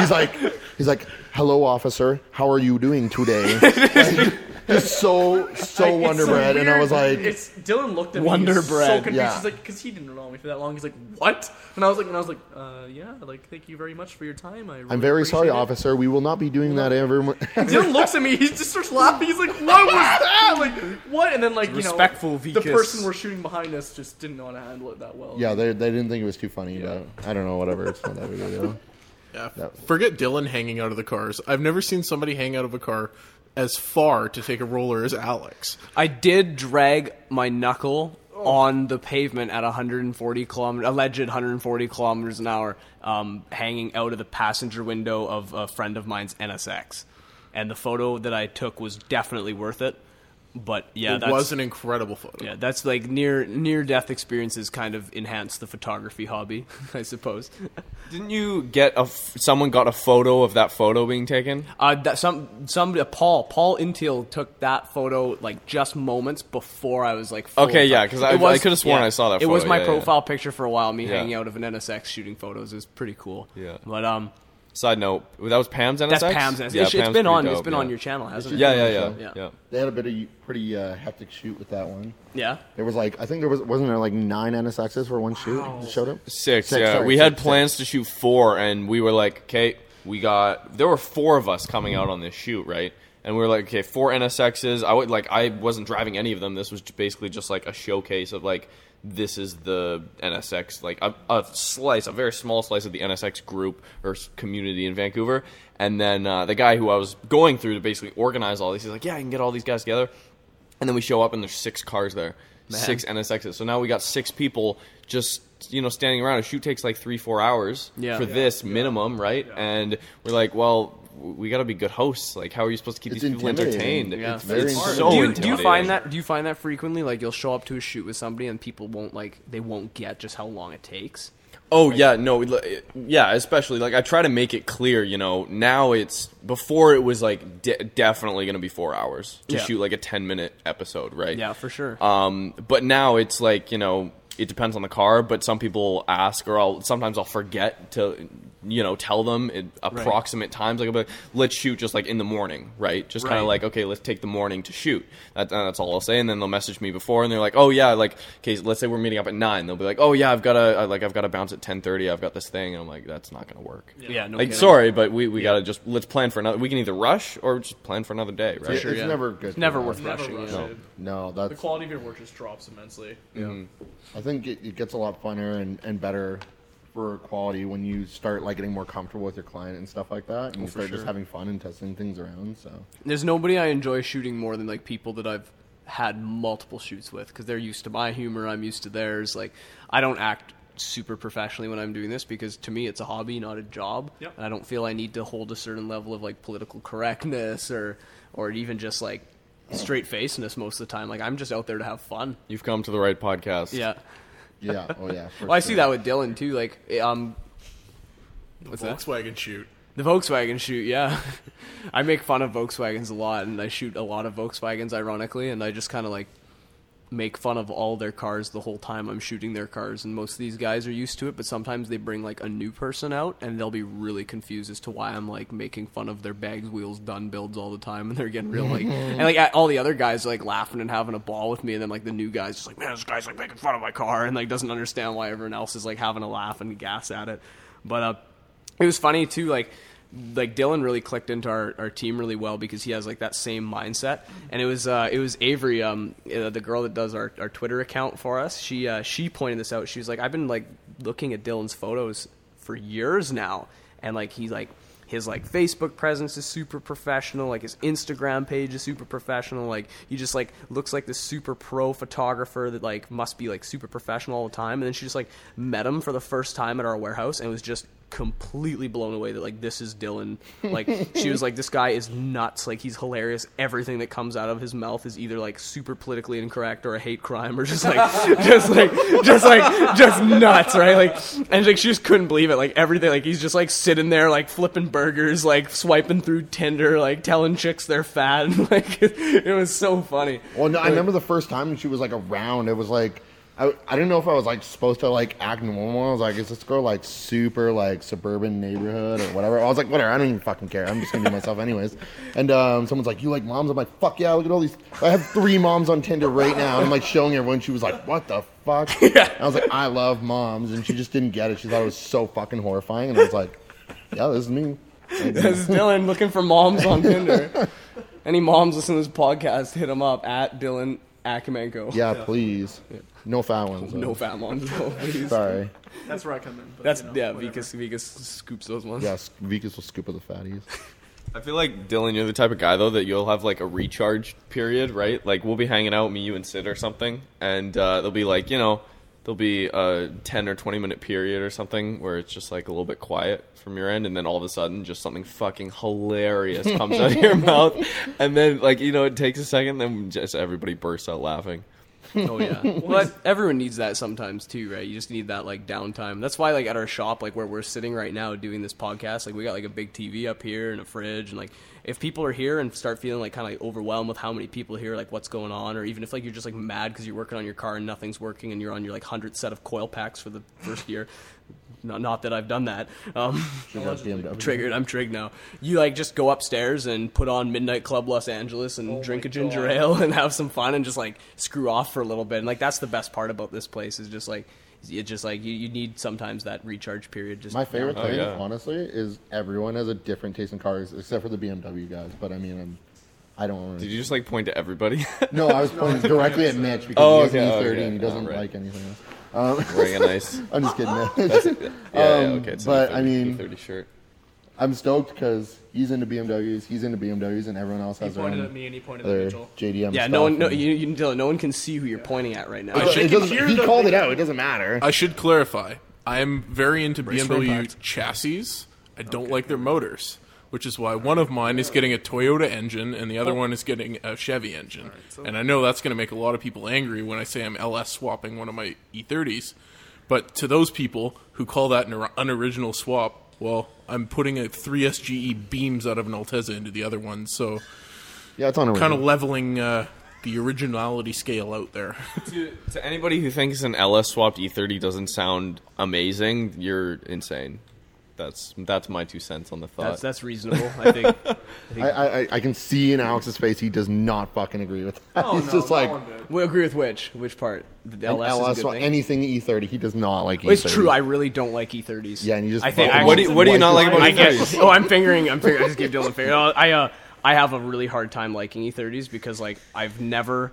he's like, he's like, "Hello, officer. How are you doing today?" Like, [LAUGHS] just so so Like, it's wonder bread, and I was like, it's Dylan looked at me. Wonder he's So bread, confused. yeah. He's like, because he didn't know me for that long. He's like, what? And I was like, and I was like, uh, yeah, like, thank you very much for your time. I really "I'm very sorry, it." officer. We will not be doing that ever." mo-" [LAUGHS] Dylan looks at me. He just starts laughing. He's like, "What was [LAUGHS] that? Like, what?" And then, like, you Respectful know, the person we're shooting behind us just didn't know how to handle it that well. yeah, they, they didn't think it was too funny, but I don't know. Whatever. It's not that big a deal. [LAUGHS] Yeah. That- Forget Dylan hanging out of the cars. I've never seen somebody hang out of a car as far to take a roller as Alex. I did drag my knuckle on the pavement at 140 kilometers, alleged 140 kilometers an hour, um, hanging out of the passenger window of a friend of mine's NSX. And the photo that I took was definitely worth it. But yeah, it that's, was an incredible photo. yeah, that's like near near death experiences kind of enhance the photography hobby, [LAUGHS] I suppose. Didn't you get a f- someone got a photo of that photo being taken? Uh, that some somebody, Paul Paul Intiel took that photo like just moments before I was like. Okay, yeah, because I- was- I could've sworn I saw that It was my yeah, yeah. profile picture for a while. Me Yeah. hanging out of an NSX shooting photos is pretty cool. Yeah. but um, Side note, that was Pam's NSX. that's Pam's. NSX. Yeah, it's, it's Pam's been pretty on. it's dope, been yeah. on your channel, hasn't it? Yeah, yeah, yeah, Yeah. yeah. They had a bit of pretty uh, hectic shoot with that one. Yeah. There was like I think there was wasn't there like nine NSXs for one shoot that showed up. Six, Six, yeah. sorry, we six, had six. plans to shoot four, and we were like, okay, we got. There were four of us coming out on this shoot, right? And we were like, okay, four NSXs. I would like, I wasn't driving any of them. This was basically just like a showcase of like, this is the NSX, like a, a slice, a very small slice of the NSX group or community in Vancouver. And then uh, the guy who I was going through to basically organize all these, he's like, yeah, I can get all these guys together. And then we show up and there's six cars there, six NSXs. So now we got six people just you know standing around. A shoot takes like three four hours Yeah. for Yeah. this minimum, right? And we're like, well, we got to be good hosts. Like, how are you supposed to keep It's these people entertained? Yeah. It's, Very it's so do, you, do you find that? Do you find that frequently? Like you'll show up to a shoot with somebody and people won't like they won't get just how long it takes. Oh yeah, no, yeah, especially like I try to make it clear. You know, now it's before it was like de- definitely going to be four hours to Yeah. shoot like a ten minute episode, right? Yeah, for sure. Um, but now it's like you know, it depends on the car. But some people ask, or I'll sometimes I'll forget to, you know, tell them in approximate times. Like, I'll like, let's shoot just like in the morning, right? Just kind of like, okay, let's take the morning to shoot. That, uh, that's all I'll say. And then they'll message me before, and they're like, oh yeah, like, okay, let's say we're meeting up at nine. They'll be like, oh yeah, I've got to, like, I've got to bounce at ten thirty. I've got this thing, and I'm like, that's not gonna work. yeah, no like, kidding. sorry, but we, we gotta just let's plan for another. We can either rush or just plan for another day, right? sure, it's yeah. never good. It's never worth us. Never rushing. rush yeah. it. No, The quality of your work just drops immensely. Yeah, I think it, it gets a lot funner and, and better for quality when you start like getting more comfortable with your client and stuff like that, and oh, you start just having fun and testing things around. So There's nobody I enjoy shooting more than like people that I've had multiple shoots with because they're used to my humor, I'm used to theirs. Like I don't act super professionally when I'm doing this because to me it's a hobby, not a job. Yep. And I don't feel I need to hold a certain level of like political correctness or or even just like straight facedness most of the time. Like I'm just out there to have fun. You've come to the right podcast. Yeah. Yeah, oh yeah. for Well, I see that with Dylan too. Like um, what's that? Volkswagen shoot. The Volkswagen shoot, yeah. [LAUGHS] I make fun of Volkswagens a lot, and I shoot a lot of Volkswagens, ironically, and I just kind of like make fun of all their cars the whole time I'm shooting their cars. And most of these guys are used to it, but sometimes they bring like a new person out, and they'll be really confused as to why I'm like making fun of their bags, wheels, done builds all the time, and they're getting real like, [LAUGHS] and like all the other guys are like laughing and having a ball with me, and then like the new guys just like, man, this guy's like making fun of my car, and like doesn't understand why everyone else is like having a laugh and gas at it. But uh, it was funny too like like Dylan really clicked into our, our team really well because he has like that same mindset. And it was uh, it was Avery um the girl that does our, our Twitter account for us. She uh, she pointed this out. She was like I've been like looking at Dylan's photos for years now. And like he's like his like Facebook presence is super professional, like his Instagram page is super professional, like he just like looks like this super pro photographer that like must be like super professional all the time. And then she just like met him for the first time at our warehouse and was just completely blown away that like this is Dylan. Like [LAUGHS] she was like this guy is nuts, like he's hilarious. Everything that comes out of his mouth is either like super politically incorrect or a hate crime or just like [LAUGHS] just like just like just nuts, right? Like and like she just couldn't believe it. Like everything like he's just like sitting there like flipping burgers, like swiping through Tinder, like telling chicks they're fat. and [LAUGHS] like it, it was so funny. Well, no, I remember the first time she was like around. It was like I, I didn't know if I was like supposed to like act normal. I was like, is this girl like super like suburban neighborhood or whatever? I was like, whatever. I don't even fucking care. I'm just gonna be myself anyways. And um, someone's like, you like moms? I'm like, fuck yeah. Look at all these. I have three moms on Tinder right now. And I'm like showing everyone. She was like, what the fuck? [LAUGHS] Yeah. I was like, I love moms, and she just didn't get it. She thought it was so fucking horrifying. And I was like, yeah, this is me. [LAUGHS] This is Dylan looking for moms on Tinder. Any moms listening to this podcast, hit him up at Dylan Akimenko. Yeah, please. No fat ones. though. No fat ones, [LAUGHS] though, please. Sorry. That's where I come in. But, That's you know, yeah. whatever. Vikas Vikas scoops those ones. Yeah, Vikas will scoop of the fatties. [LAUGHS] I feel like Dylan, you're the type of guy though that you'll have like a recharge period, right? Like we'll be hanging out, me, you, and Sid or something, and uh, there'll be like you know there'll be a ten or twenty minute period or something where it's just like a little bit quiet from your end, and then all of a sudden just something fucking hilarious comes out of your [LAUGHS] mouth, and then like you know it takes a second, then just everybody bursts out laughing. Oh yeah. [LAUGHS] But everyone needs that sometimes too, right? You just need that like downtime. That's why like at our shop, like where we're sitting right now doing this podcast, like we got like a big TV up here and a fridge, and like if people are here and start feeling like kind of like overwhelmed with how many people here, like what's going on, or even if like you're just like mad because you're working on your car and nothing's working and you're on your like hundredth set of coil packs for the first year. Not, not that I've done that. Um, Should have BMW. triggered. I'm triggered now. You like just go upstairs and put on Midnight Club Los Angeles and Oh drink a ginger God. ale and have some fun and just like screw off for a little bit. And like that's the best part about this place is just like it's just like you, you need sometimes that recharge period. Just My favorite Oh, thing, yeah. honestly, is everyone has a different taste in cars, except for the BMW guys. But I mean, I'm, I don't. Really Did you just like point to everybody No, I was [LAUGHS] pointing directly at Mitch because Oh, he has okay, an oh, E30 okay. and he doesn't Oh, right. like anything else. Um, [LAUGHS] wearing a nice? [LAUGHS] I'm just kidding. [LAUGHS] Mitch. Yeah, yeah, Um, okay. It's but, an I mean- thirty shirt. I'm stoked because he's into BMWs, he's into BMWs, and everyone else He has their own at me and he pointed at other Mitchell. JDM. yeah, stuff no one, no, and- you, you, Dylan, no one can see who you're pointing at right now. I should doesn't- he called it out. It doesn't matter. I should clarify. I am very into Brace for BMW impact. chassis. I don't like their motors. Which is why one of mine is getting a Toyota engine and the other one is getting a Chevy engine. and I know that's going to make a lot of people angry when I say I'm LS swapping one of my E30s. But to those people who call that an unoriginal swap, well, I'm putting a 3SGE E beams out of an Altezza into the other one, so Yeah, it's on kind of leveling uh, the originality scale out there. [LAUGHS] to, to anybody who thinks an LS swapped E30 doesn't sound amazing, you're insane. That's that's my two cents on the thought. That's that's reasonable. [LAUGHS] I think. I, I, I can see in Alex's face he does not fucking agree with that. Oh, [LAUGHS] He's no, just that like. We agree with which? Which part? The an LS, LS, is a good anything E30, he does not like E30. It's true. I really don't like E30s. Yeah, and you just I think What do you- what do you not like about E thirties? Oh, I'm fingering. I'm fingering. I just gave Dylan a finger. No, I uh, I have a really hard time liking E30s because like I've never.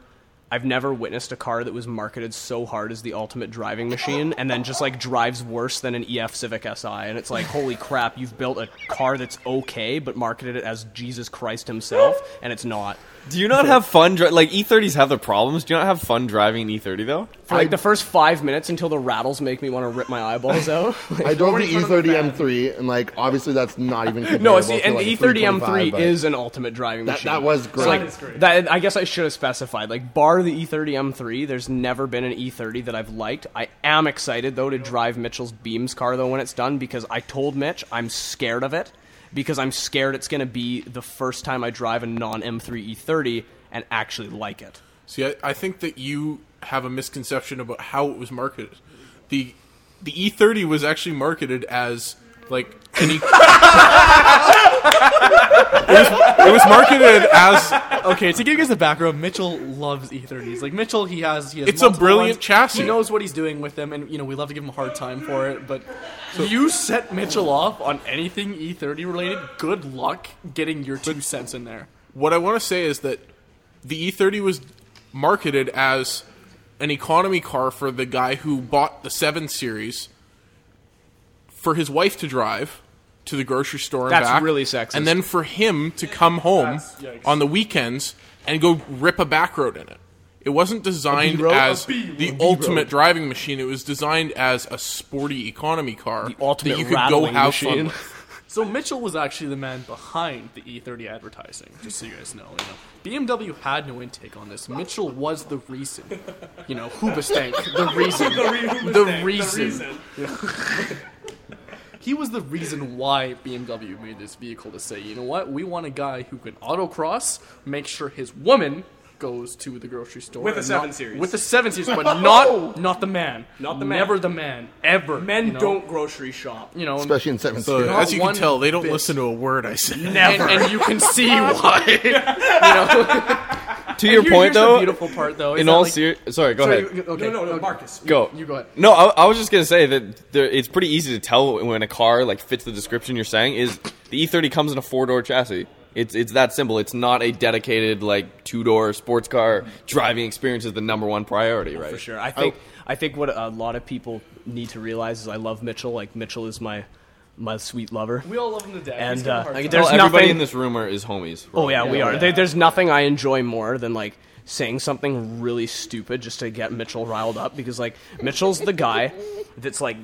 I've never witnessed a car that was marketed so hard as the ultimate driving machine and then just like drives worse than an EF Civic Si. And it's like, holy crap, you've built a car that's okay, but marketed it as Jesus Christ himself, and it's not. Do you not have fun? Dri- like E30s have their problems. Do you not have fun driving an E30 though? For like the first five minutes until the rattles make me want to rip my eyeballs out. [LAUGHS] I drove the in front the E30 M3, and like obviously that's not even [LAUGHS] comparable No, see, to, and like, the a E30 M3 is an ultimate driving that, machine. that was great. So, like, That is great. that, I guess I should have specified. Like, bar the E E30 M3, there's never been an E30 that I've liked. I am excited though to drive Mitchell's Beams car though when it's done because I told Mitch I'm scared of it because I'm scared it's going to be the first time I drive a non M3 E30 and actually like it. See, I, I think that you have a misconception about how it was marketed. The the E30 was actually marketed as like any. [LAUGHS] [LAUGHS] it, was, marketed as Okay, to give you guys the background, Mitchell loves E30s. Like Mitchell, he has he has. It's a brilliant ones. chassis. He knows what he's doing with them, and you know we love to give him a hard time for it. But you set Mitchell off on anything E30 related. Good luck getting your two cents in there. what I want to say is that the E30 was marketed as an economy car for the guy who bought the 7 Series for his wife to drive to the grocery store and That's back. really sexist. And then for him to come home That's- yikes. on the weekends and go rip a back road in it. It wasn't designed B-road? as A B- the a B-road. ultimate driving machine. It was designed as a sporty economy car The ultimate that you could go rattling have machine. fun with. [LAUGHS] So Mitchell was actually the man behind the E30 advertising. Just so you guys know, you know, BMW had no intake on this. Mitchell was the reason. You know, Hoobastank, the [LAUGHS] reason, the reason. [LAUGHS] he was the reason why BMW made this vehicle to say, you know what, we want a guy who can autocross, make sure his woman goes to the grocery store With a and 7 not- Series. with the seven series, but [LAUGHS] not not the man, Not the man. never the man, ever. Men you know? don't grocery shop. you know, especially in seven So, series. Not as you can one tell, they don't bit. listen to a word I say. and, and you can see [LAUGHS] why. [LAUGHS] you know, To your Here- point here's the though, beautiful part though. is in that, all like- ser- sorry, go Sorry, ahead. you- okay, No, no, no, okay. Marcus. Go. You go ahead. No, I, I was just gonna say that there, it's pretty easy to tell when a car like fits the description you're saying. Is the E30 comes in a four door chassis? It's it's that simple. It's not a dedicated like two door sports car. Driving experience is the number one priority, right? For sure. I think I think what a lot of people need to realize is I love Mitchell. Like Mitchell is my my sweet lover. We all love him to death. And, He's got a uh, hard like, time. there's everybody nothing- in this room are, is homies. Oh yeah, we Yeah. are. There, there's nothing I enjoy more than like saying something really stupid just to get Mitchell riled up because like Mitchell's the guy that's like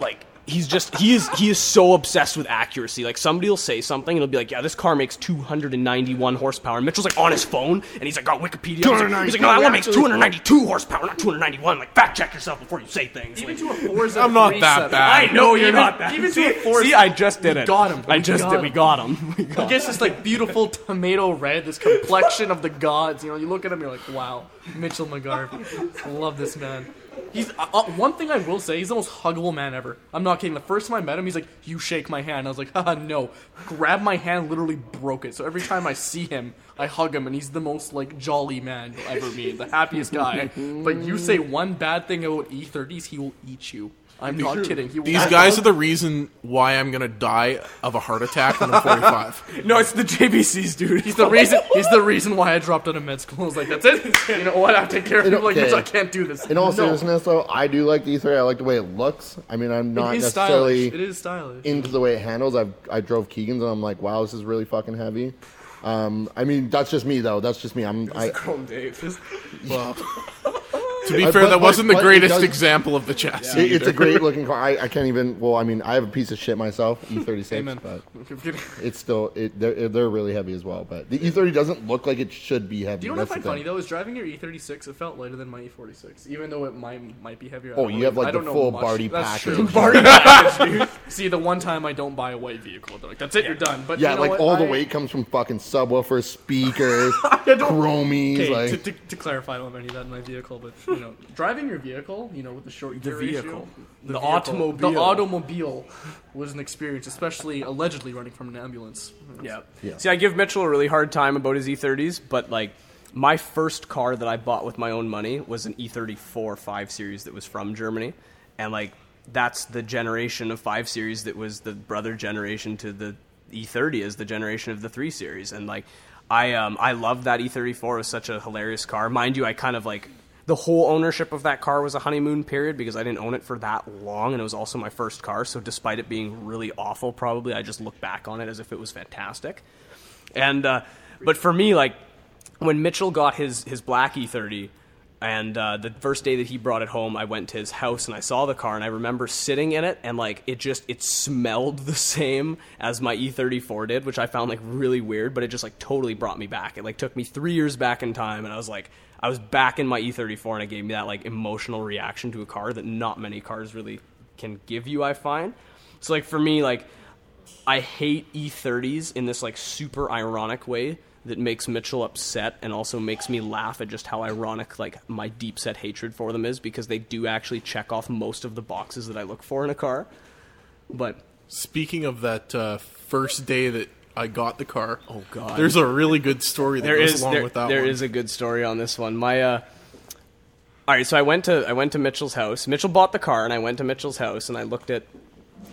like he's just he is he is so obsessed with accuracy. Like somebody will say something and he'll be like, "Yeah, this car makes 291 horsepower." And Mitchell's like on his phone and he's like, "Oh, Wikipedia." He's like, he's like, "No, that one makes 292 horsepower, not 291." Like, fact check yourself before you say things. Even Like, to a Forza I'm not that seven. bad. I know you're even- not that. Even see, to a Forza. see, I just did We it. got him. I just did. him. We got him. [LAUGHS] We got He gets this like beautiful tomato red, this complexion of the gods. You know, you look at him, you're like, wow, Mitchell McGarvey. Love this man. He's uh, uh, one thing I will say. He's the most huggable man ever. I'm not kidding. The first time I met him, he's like, "You shake my hand." I was like, "Haha, no." Grabbed my hand, literally broke it. So every time I see him, I hug him, and he's the most like jolly man you'll ever meet, the happiest guy. [LAUGHS] but you say one bad thing about E30s, he will eat you. I'm not kidding. He These guys are the reason why I'm gonna die of a heart attack when I'm 45. [LAUGHS] No, it's the JBCs, dude. He's the reason. He's the reason why I dropped out of med school. I was like, that's it. You know what? I have to take care of people like this. I can't do this. In all No. seriousness, though, I do like the E3. I like the way it looks. I mean, I'm not it is necessarily stylish. It is stylish. into the way it handles. I've I drove Keegan's and I'm like, wow, this is really fucking heavy. Um, I mean, that's just me though. That's just me. I'm I, Chrome Dave. This- [LAUGHS] To be Uh, fair, but- that wasn't the but it greatest does- example of the chassis. It- it's a great looking [LAUGHS] car. I, I can't even. Well, I mean, I have a piece of shit myself, E36, but [LAUGHS] it's still it, they're they're really heavy as well. But the E30 doesn't look like it should be heavy. Do you know what I That's the find funny though? Is driving your E36, it felt lighter than my E46, even though it might might be heavier. Oh, you have, like, I the full much. Barty That's package. True. [LAUGHS] Barty package. See, the one time I don't buy a white vehicle, they're like, that's it, you're done. But Yeah, you know like what? all the weight comes from fucking subwoofers, speakers, chromies. Okay, like to, to, to clarify, I don't have any of that in my vehicle, but you know, driving your vehicle, you know, with the short The gear vehicle. ratio, The vehicle- automobile. the automobile was an experience, especially allegedly running from an ambulance. Yeah. Yeah. See, I give Mitchell a really hard time about his E30s, but like my first car that I bought with my own money was an E E34 5 Series that was from Germany, and like that's the generation of 5 Series that was the brother generation to the E30 is the generation of the 3 Series, and like I um I loved that E34. It was such a hilarious car. Mind you, I kind of like the whole ownership of that car was a honeymoon period because I didn't own it for that long, and it was also my first car. So, despite it being really awful, probably I just look back on it as if it was fantastic. And uh, but for me, like when Mitchell got his his black E30, and uh, the first day that he brought it home, I went to his house and I saw the car, and I remember sitting in it, and like it just it smelled the same as my E34 did, which I found like really weird, but it just like totally brought me back. It like took me three years back in time, and I was like. I was back in my E34 and it gave me that like emotional reaction to a car that not many cars really can give you, I find. So like for me, like I hate E30s in this like super ironic way that makes Mitchell upset and also makes me laugh at just how ironic like my deep set hatred for them is because they do actually check off most of the boxes that I look for in a car. But Speaking of that uh, first day that I got the car, Oh, God. there's a really good story that there goes is along there, with that there one. is a good story on this one. My uh all right, so I went to I went to Mitchell's house. Mitchell bought the car, and I went to Mitchell's house, and I looked at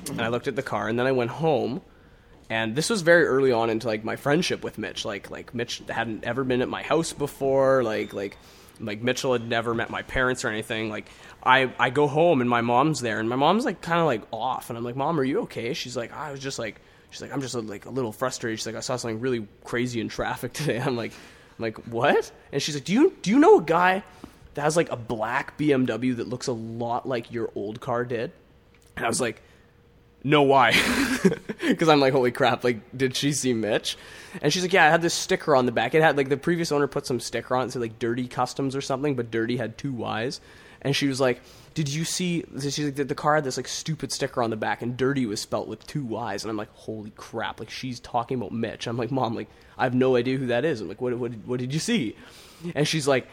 and I looked at the car, and then I went home, and this was very early on into like my friendship with Mitch. Like like Mitch hadn't ever been at my house before. Like like like Mitchell had never met my parents or anything. Like I I go home and my mom's there, and my mom's like kind of like off, and I'm like, Mom, are you okay? She's like, I was just like. She's like, I'm just like a little frustrated. She's like, I saw something really crazy in traffic [LAUGHS] today. I'm like, I'm like, what? And she's like, do you do you know a guy that has like a black BMW that looks a lot like your old car did? And I was like, no, why? [LAUGHS] Because I'm like, holy crap! Like, did she see Mitch? And she's like, yeah, i had this sticker on the back. It had like the previous owner put some sticker on it, said like "Dirty Customs" or something, but "Dirty" had two Y's. And she was like, did you see? She's like, the, the car had this like stupid sticker on the back, and "Dirty" was spelt with two Y's. And I'm like, holy crap! Like, she's talking about Mitch. I'm like, mom, like, I have no idea who that is. I'm like, what, what, what did you see? And she's like,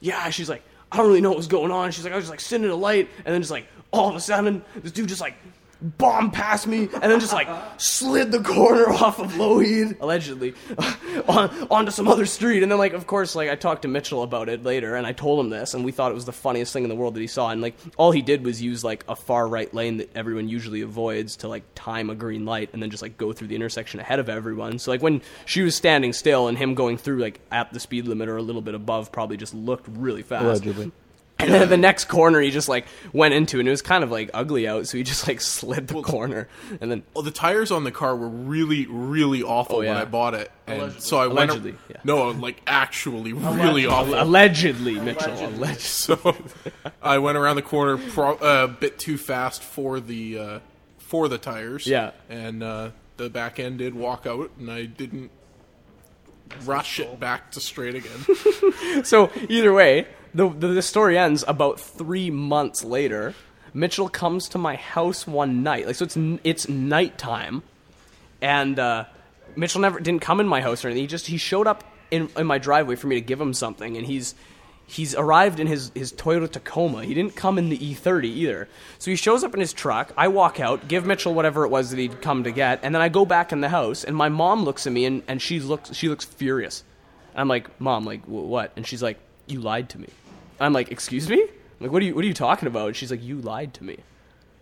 yeah. She's like, I don't really know what was going on. She's like, I was just like sitting in a light, and then just like all of a sudden, this dude just like bombed past me, and then just like slid the corner off of Lougheed, allegedly, [LAUGHS] on onto some other street. And then like, of course, like I talked to Mitchell about it later, and I told him this, and we thought it was the funniest thing in the world that he saw. And like, all he did was use like a far right lane that everyone usually avoids to like time a green light, and then just like go through the intersection ahead of everyone. So like when she was standing still and him going through like at the speed limit or a little bit above, probably just looked really fast. allegedly. And then the next corner, he just like went into, and it was kind of like ugly out, so he just like [LAUGHS] slid the corner, and then Well, the tires on the car were really, really awful Oh, when yeah. I bought it, and Allegedly. so I Allegedly, went. yeah. No, like actually, really awful. allegedly, Mitchell, allegedly. So I went around the corner pro- uh, a bit too fast for the uh, for the tires. Yeah. and uh, the back end did walk out, and I didn't rush it back to straight again. [LAUGHS] So either way, the, the story ends about three months later. Mitchell comes to my house one night, like so it's it's nighttime, and uh, Mitchell never didn't come in my house or anything. He just he showed up in in my driveway for me to give him something, and he's he's arrived in his his Toyota Tacoma. He didn't come in the E30 either. So he shows up in his truck. I walk out, give Mitchell whatever it was that he'd come to get, and then I go back in the house, and my mom looks at me and and she looks she looks furious. And I'm like, Mom, like wh- what? And she's like, You lied to me. I'm like, Excuse me? I'm like, what are you what are you talking about? And she's like, You lied to me.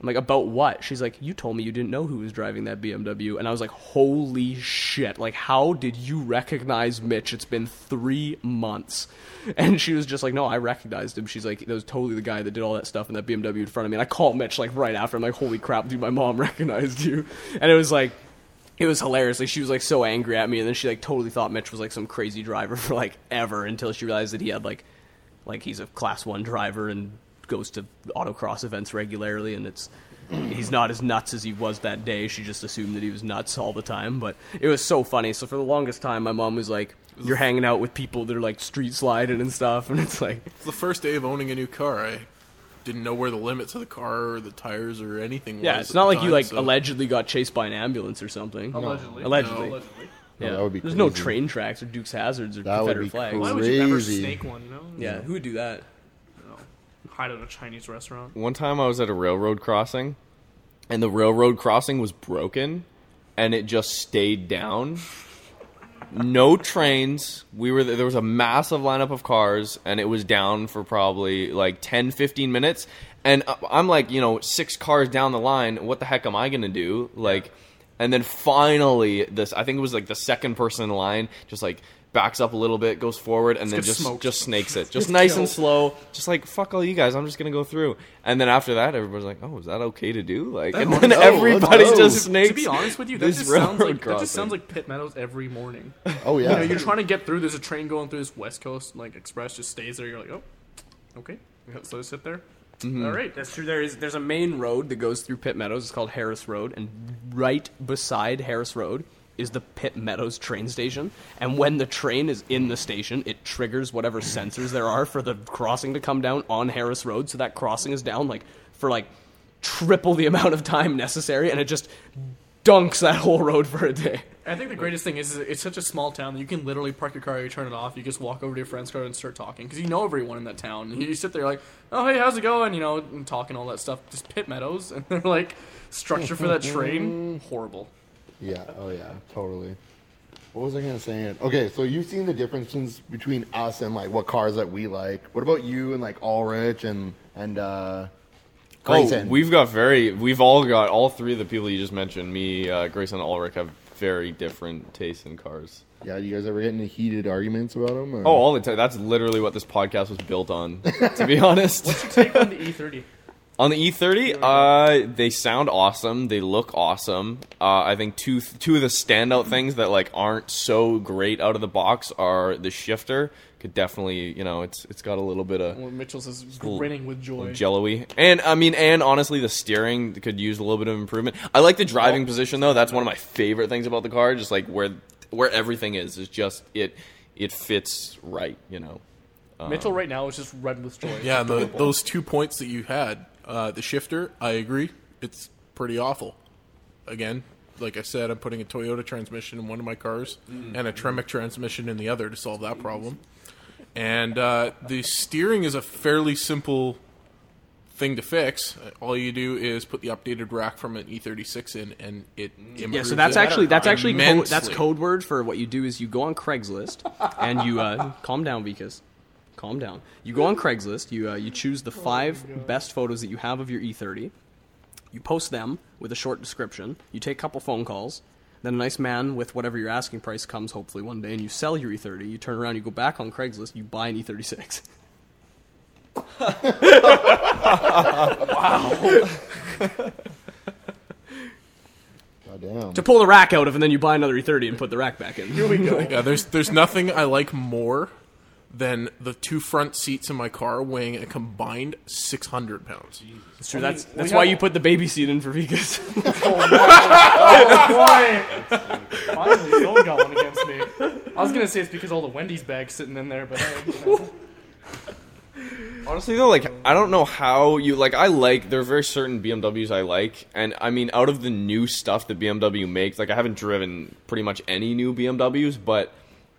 I'm like, about what? She's like, you told me you didn't know who was driving that BMW. And I was like, holy shit. Like, how did you recognize Mitch? It's been three months. [LAUGHS] And she was just like, no, I recognized him. She's like, that was totally the guy that did all that stuff in that BMW in front of me. And I called Mitch, like, right after. I'm like, holy crap, dude, my mom [LAUGHS] recognized you. And it was like, it was hilarious. Like she was like so angry at me, and then she like totally thought Mitch was like some crazy driver [LAUGHS] for like ever until she realized that he had like like he's a class one driver and goes to autocross events regularly, and it's he's not as nuts as he was that day. She just assumed that he was nuts all the time, but it was so funny. So for the longest time, my mom was like, "You're hanging out with people that are like street sliding and stuff," [LAUGHS] and it's like, It's the first day of owning a new car. I didn't know where the limits of the car or the tires or anything yeah, was it's not the like you like so- allegedly got chased by an ambulance or something. Allegedly. Allegedly. Allegedly. Oh, yeah, that would be there's no train tracks or Dukes Hazards or That would Confederate be flags. Why would you ever snake one? You know? Yeah, who would do that? You know, hide at a Chinese restaurant. One time I was at a railroad crossing, and the railroad crossing was broken, and it just stayed down. No trains. We were there was a massive lineup of cars, and it was down for probably like 10, 15 minutes. And I'm like, you know, six cars down the line. What the heck am I gonna do? Like, and then finally, this I think it was like the second person in line, just like backs up a little bit, goes forward, and then just smoked. just snakes it, [LAUGHS] just Gets nice and slow, just like fuck all you guys. I'm just gonna go through. And then after that, everybody's like, "Oh, is that okay to do?" Like, and then no, everybody no. just snakes. to be honest with you, that this just sounds railroad like that just sounds like Pitt Meadows every morning. Oh yeah. You know, you're trying to get through. There's a train going through this West Coast like express, just stays there. You're like, oh, okay, so sit there. Mm-hmm. All right, That's true. There is there's a main road that goes through Pitt Meadows. It's called Harris Road, and right beside Harris Road is the Pitt Meadows train station. And when the train is in the station, it triggers whatever sensors there are for the crossing to come down on Harris Road. So that crossing is down like for like triple the amount of time necessary, and it just dunks that whole road for a day. I think the greatest thing is, is it's such a small town that you can literally park your car, you turn it off, you just walk over to your friend's car and start talking because you know everyone in that town. And you sit there like, oh hey, how's it going? You know, and talking all that stuff. Just Pitt Meadows, [LAUGHS] and they're like structure for that train, [LAUGHS] horrible. Yeah. Oh yeah. Totally. What was I gonna say? Okay, so you've seen the differences between us and like what cars that we like. What about you and like Ulrich and and uh, Grayson? Oh, we've got very, we've all got all three of the people you just mentioned. Me, uh, Grayson, and Ulrich have very different tastes in cars. yeah. You guys ever get into heated arguments about them? Or? Oh, all the time. That's literally what this podcast was built on. to be [LAUGHS] honest, What's your Take on the E E30. [LAUGHS] on the E30, uh, they sound awesome. They look awesome. Uh, I think two two of the standout things that like aren't so great out of the box are the shifter. Could definitely, you know, it's it's got a little bit of Well, Mitchell's is grinning with joy. jello-y. And I mean, and honestly, the steering could use a little bit of improvement. I like the driving position though. That's one of my favorite things about the car. Just like where where everything is is just it it fits right. You know. Mitchell right now is just red with joy. Yeah, and the, those two points that you had, uh, the shifter, I agree, it's pretty awful. Again, like I said, I'm putting a Toyota transmission in one of my cars and a Tremec transmission in the other to solve that problem. And uh, the steering is a fairly simple thing to fix. All you do is put the updated rack from an E36 in, and it improves Yeah, so that's actually that's actually co- that's code word for what you do is you go on Craigslist and you uh, [LAUGHS] calm down, Vikas. Calm down. You go on Craigslist. You uh, you choose the five best photos that you have of your E30. You post them with a short description. You take a couple phone calls. Then a nice man with whatever your asking price comes hopefully one day, and you sell your E30. You turn around, you go back on Craigslist, you buy an E E36. God damn. to pull the rack out of, and then you buy another E30 and put the rack back in. Here we go. Yeah, there's there's nothing I like more than the two front seats in my car weighing a combined 600 pounds. That's true. That's we that's have- why you put the baby seat in for Vikas. [LAUGHS] Finally, someone got one against me. I was gonna say it's because all the Wendy's bags sitting in there, but uh, you know. Honestly though, like I don't know how you like. I like there are very certain BMWs I like, and I mean out of the new stuff that BMW makes, like I haven't driven pretty much any new BMWs, but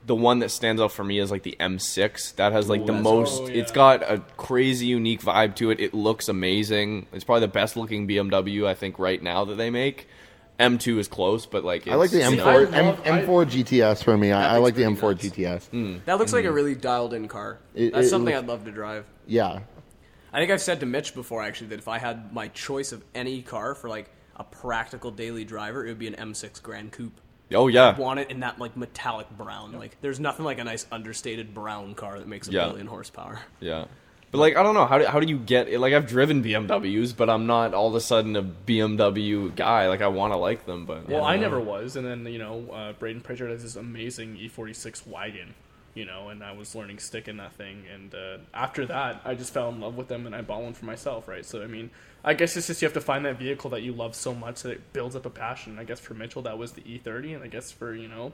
the one that stands out for me is like the M6. That has like the most. oh, It's yeah. got a crazy unique vibe to it. It looks amazing. It's probably the best looking BMW I think right now that they make. M2 is close, but like I like the it's, you know- M4 I love- M, M4 GTS for me. I, I like the M4 nuts. GTS. That looks like a hmm. really dialed in car. It- That's it something looks- I'd love to drive. Yeah. I think I've said to Mitch before actually that if I had my choice of any car for like a practical daily driver, it would be an M6 Gran Coupe. Oh yeah, I want it in that like metallic brown. Like there's nothing like a nice understated brown car that makes a Yeah. billion horsepower. Yeah. But like I don't know how do, how do you get it? like I've driven BMWs but I'm not all of a sudden a BMW guy like I want to like them but well, don't I never was, and then you know, uh, Braden Pritchard has this amazing E46 wagon. You know, and I was learning stick in that thing. And uh, after that, I just fell in love with them, and I bought one for myself, right? So I mean, I guess it's just you have to find that vehicle that you love so much that it builds up a passion. I guess for Mitchell that was the E30, and I guess for you know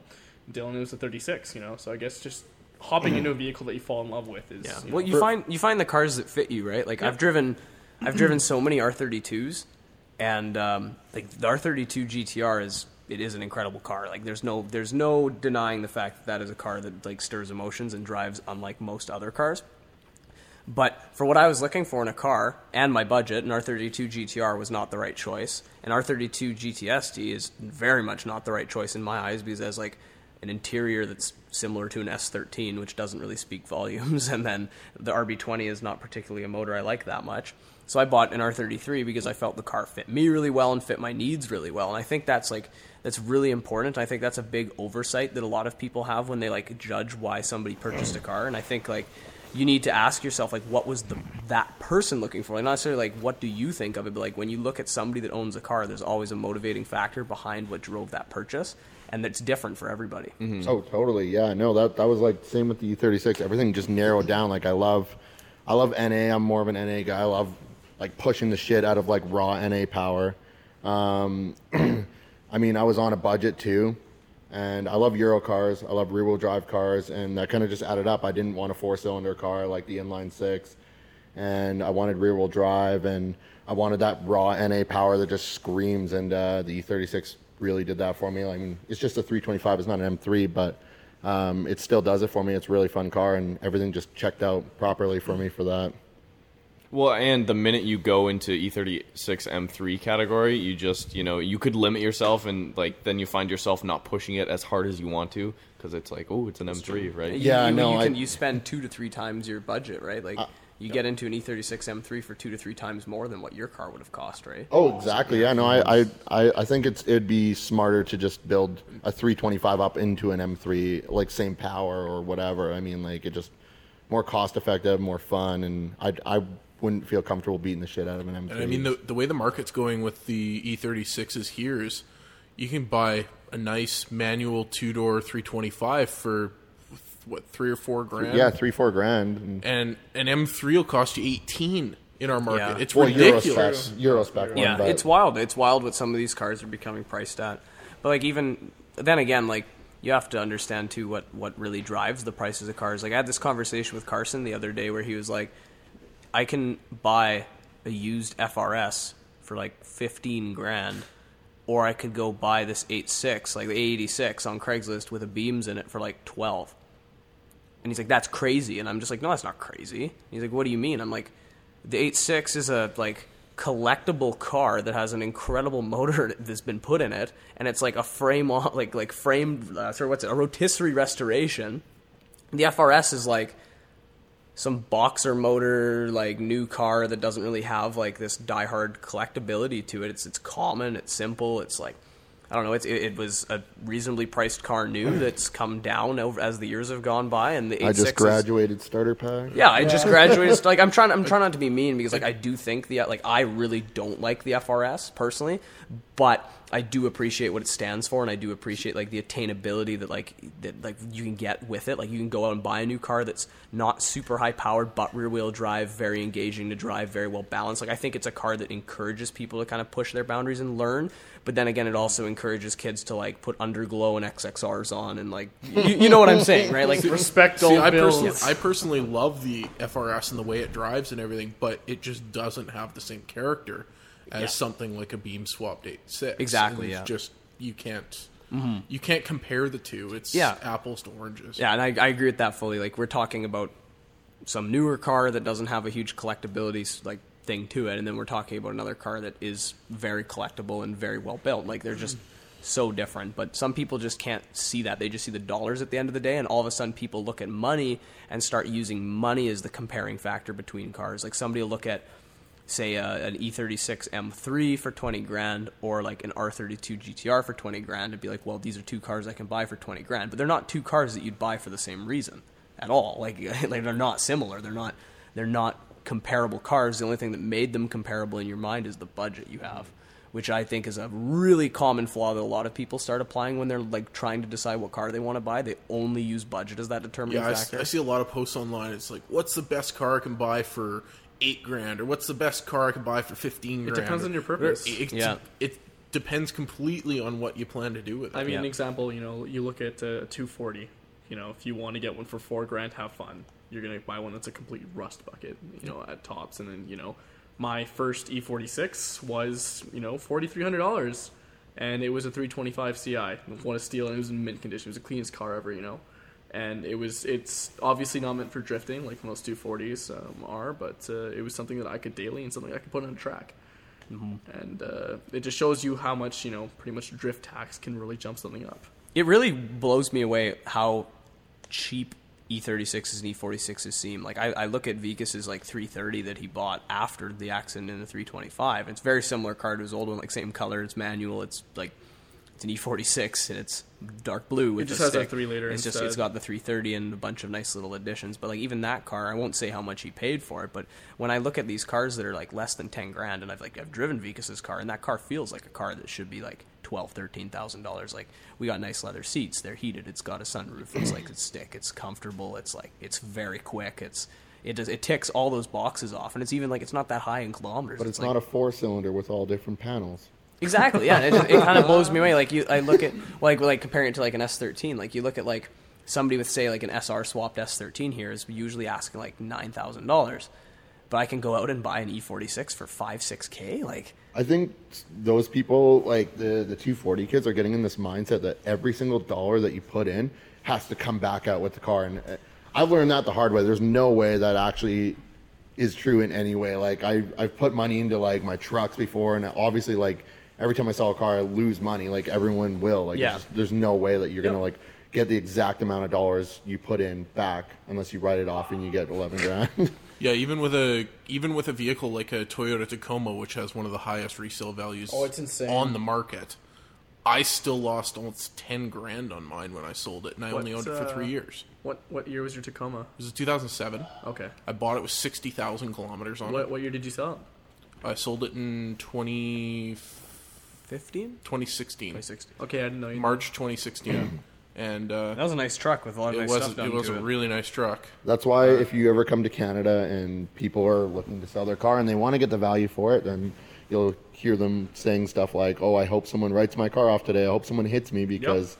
Dylan it was the 36. You know, so I guess just hopping into a vehicle that you fall in love with is Yeah. you Well, know, you find you find the cars that fit you, right? Like I've driven, I've driven so many R32s, and um, like the R32 GTR is it is an incredible car. Like there's no there's no denying the fact that that is a car that like stirs emotions and drives unlike most other cars. But for what I was looking for in a car and my budget, an R32 GTR was not the right choice. An R32 GTS-t is very much not the right choice in my eyes because it has like an interior that's similar to an S13, which doesn't really speak [LAUGHS] volumes, and then the RB20 is not particularly a motor I like that much. So I bought an R33 because I felt the car fit me really well and fit my needs really well, and I think that's like that's really important. I think that's a big oversight that a lot of people have when they like judge why somebody purchased a car, and I think like you need to ask yourself like what was the that person looking for like not necessarily like what do you think of it but like when you look at somebody that owns a car there's always a motivating factor behind what drove that purchase and it's different for everybody Oh, totally. Yeah, no, that that was like same with the E36. Everything just narrowed down. Like I love, I love NA. I'm more of an NA guy. I love like pushing the shit out of like raw NA power. Um, [CLEARS THROAT] I mean, I was on a budget too, and I love Euro cars. I love rear wheel drive cars, and that kind of just added up. I didn't want a four cylinder car like the inline six, and I wanted rear wheel drive, and I wanted that raw NA power that just screams. And uh, the E36 really did that for me. I mean, it's just a 325. It's not an M3, but um, it still does it for me. It's a really fun car, and everything just checked out properly for me for that. Well, and the minute you go into E E36 M3 category, you just, you know, you could limit yourself and like then you find yourself not pushing it as hard as you want to because it's like, oh, it's an M3, right? Yeah, you, no, you, I- can, you spend two to three times your budget right like uh, you get into an E E36 M3 for two to three times more than what your car would have cost right Oh, exactly. Yeah, no, I, I, I, I think it's it'd be smarter to just build a 325 up into an M3, like same power or whatever. I mean, like it just more cost effective, more fun, and I, I wouldn't feel comfortable beating the shit out of an M3. And I mean, the, the way the market's going with the E36s here is you can buy a nice manual two door 325 for what three or four grand. yeah, three four grand. And, and an M3 will cost you 18 in our market. Yeah. It's well, ridiculous. spec, Euro spec one. Yeah, but it's wild. It's wild what some of these cars are becoming priced at. But like even then again, like you have to understand too what what really drives the prices of cars. Like I had this conversation with Carson the other day where he was like, I can buy a used FRS for like fifteen grand, or I could go buy this 8.6, like the A86 on Craigslist with a beams in it for like twelve. And he's like, that's crazy. And I'm just like, no, that's not crazy. He's like, what do you mean? I'm like, the 8.6 is a like collectible car that has an incredible motor [LAUGHS] that's been put in it, and it's like a frame on, [LAUGHS] like like framed, uh, sorry, what's it? A rotisserie restoration. The FRS is like some boxer motor, like new car that doesn't really have like this diehard collectability to it. It's it's common, it's simple, it's like I don't know. It's, it, it was a reasonably priced car new that's come down over as the years have gone by, and the 8.6 I just is- graduated starter pack. yeah, I just graduated. like I'm trying. I'm [LAUGHS] trying not to be mean because like I do think the like I really don't like the FRS personally, but I do appreciate what it stands for, and I do appreciate like the attainability that like that like you can get with it. Like you can go out and buy a new car that's not super high powered, but rear wheel drive, very engaging to drive, very well balanced. Like I think it's a car that encourages people to kind of push their boundaries and learn. But then again, it also encourages kids to like put underglow and XXRs on, and like you, you know what I'm saying, right? Like [LAUGHS] respect See, I bills. personally, I personally love the FRS and the way it drives and everything, but it just doesn't have the same character as Yeah. something like a beam swapped 86. Exactly, yeah. Just you can't mm-hmm. you can't compare the two. It's Yeah. apples to oranges. Yeah, and I, I agree with that fully. Like we're talking about some newer car that doesn't have a huge collectability like thing to it, and then we're talking about another car that is very collectible and very well built. Like they're just so different. But some people just can't see that. They just see the dollars at the end of the day, and all of a sudden people look at money and start using money as the comparing factor between cars. Like somebody will look at say uh, an E36 M3 for 20 grand or like an R32 GTR for 20 grand and be like, well, these are two cars I can buy for 20 grand, but they're not two cars that you'd buy for the same reason at all. Like, [LAUGHS] like they're not similar. They're not they're not comparable cars. The only thing that made them comparable in your mind is the budget you have. which I think is a really common flaw that a lot of people start applying when they're like trying to decide what car they want to buy. They only use budget as that determining Yeah, I, s- factor. I see a lot of posts online. It's like, what's the best car I can buy for eight grand, or what's the best car I can buy for fifteen grand? depends on your purpose. It, Yeah. it depends completely on what you plan to do with it. I mean, Yeah. an example, you know, you look at a 240. You know, if you want to get one for four grand, have fun. You're gonna buy one that's a complete rust bucket, you know, at tops, and then you know, my first E46 was you know forty three hundred dollars, and it was a 325 Ci. one of steel, And it was in mint condition. It was the cleanest car ever, you know. And it was it's obviously not meant for drifting like most 240s um, are, but uh, it was something that I could daily and something I could put on a track and uh, it just shows you how much you know pretty much drift tax can really jump something up it really blows me away how cheap E36s and E46s seem. Like I, I look at Vikas's like 330 that he bought after the accident in the 325. It's very similar car to his old one, like same color, it's manual. It's like it's an E46 and it's dark blue. With just the has a 3-liter It's just it's got the 330 and a bunch of nice little additions. But like even that car, I won't say how much he paid for it. But when I look at these cars that are like less than 10 grand, and I've like I've driven Vikas's car, and that car feels like a car that should be like twelve, thirteen thousand dollars. Like we got nice leather seats, they're heated, it's got a sunroof, it's like it's stick, it's comfortable, it's like it's very quick, it's it does it ticks all those boxes off, and it's even like it's not that high in kilometers. But it's like, not a four cylinder with all different panels. Exactly. Yeah. It, it kind of blows me away. Like you, I look at like like comparing it to like an S13. Like you look at like somebody with say like an SR swapped S13 here is usually asking like nine thousand dollars, but I can go out and buy an E46 for five six k. Like I think those people, like the the 240 kids, are getting in this mindset that every single dollar that you put in has to come back out with the car. And uh, I've learned that the hard way. There's no way that actually is true in any way. Like I I've put money into like my trucks before, and obviously like every time I sell a car, I lose money. Like everyone will. Like Yeah. just- there's no way that you're Yep. gonna like get the exact amount of dollars you put in back unless you write it off and you get 11 grand. [LAUGHS] Yeah, even with a even with a vehicle like a Toyota Tacoma, which has one of the highest resale values Oh, it's insane. on the market, I still lost almost ten grand on mine when I sold it, and I only owned it for uh, three years. what what year was your tacoma It was 2007. okay I bought it with sixty thousand kilometers on what, it. what year did you sell it I sold it in 20, fifteen. 2016, okay i didn't know you March 2016, [CLEARS THROAT] and uh, That was a nice truck with a lot of it nice was stuff done it was to a it. really nice truck. That's why if you ever come to Canada and people are looking to sell their car and they want to get the value for it, then you'll hear them saying stuff like, "Oh, I hope someone writes my car off today. I hope someone hits me because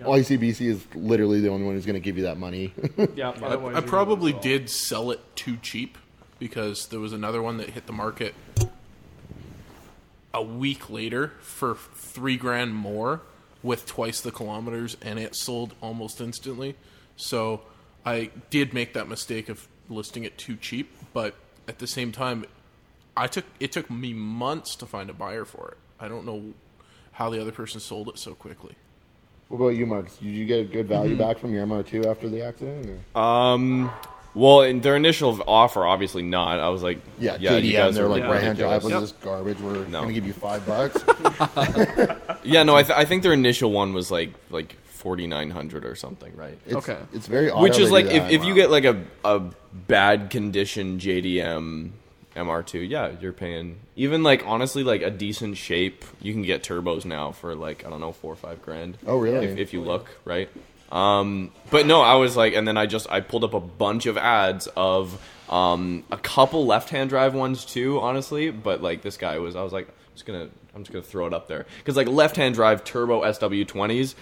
ICBC is literally the only one who's going to give you that money." [LAUGHS] yeah I, I probably did sell it too cheap because there was another one that hit the market a week later for three grand more with twice the kilometers and it sold almost instantly. So I did make that mistake of listing it too cheap, but at the same time, I took it took me months to find a buyer for it. I don't know how the other person sold it so quickly. what about you, Mark? Did you get a good value back from your MR2 after the accident? or- Um, well, in their initial offer, obviously not. I was like, Yeah, you JDM, guys they're like yeah, right hand drive. ridiculous. This garbage. We're No. going to give you five [LAUGHS] bucks. Yeah, no, I, th- I think their initial one was like like forty nine hundred or something, right? It's, Okay. It's very odd Which is like do if, that. if you get like a a bad condition JDM MR2, yeah, you're paying even like honestly like a decent shape. You can get turbos now for like I don't know four or five grand. Oh, really? If, if you look right. Um, but no, I was like, and then I just I pulled up a bunch of ads of um a couple left hand drive ones too, honestly. But like this guy was, I was like, I'm just gonna I'm just gonna throw it up there because like left hand drive turbo SW20s,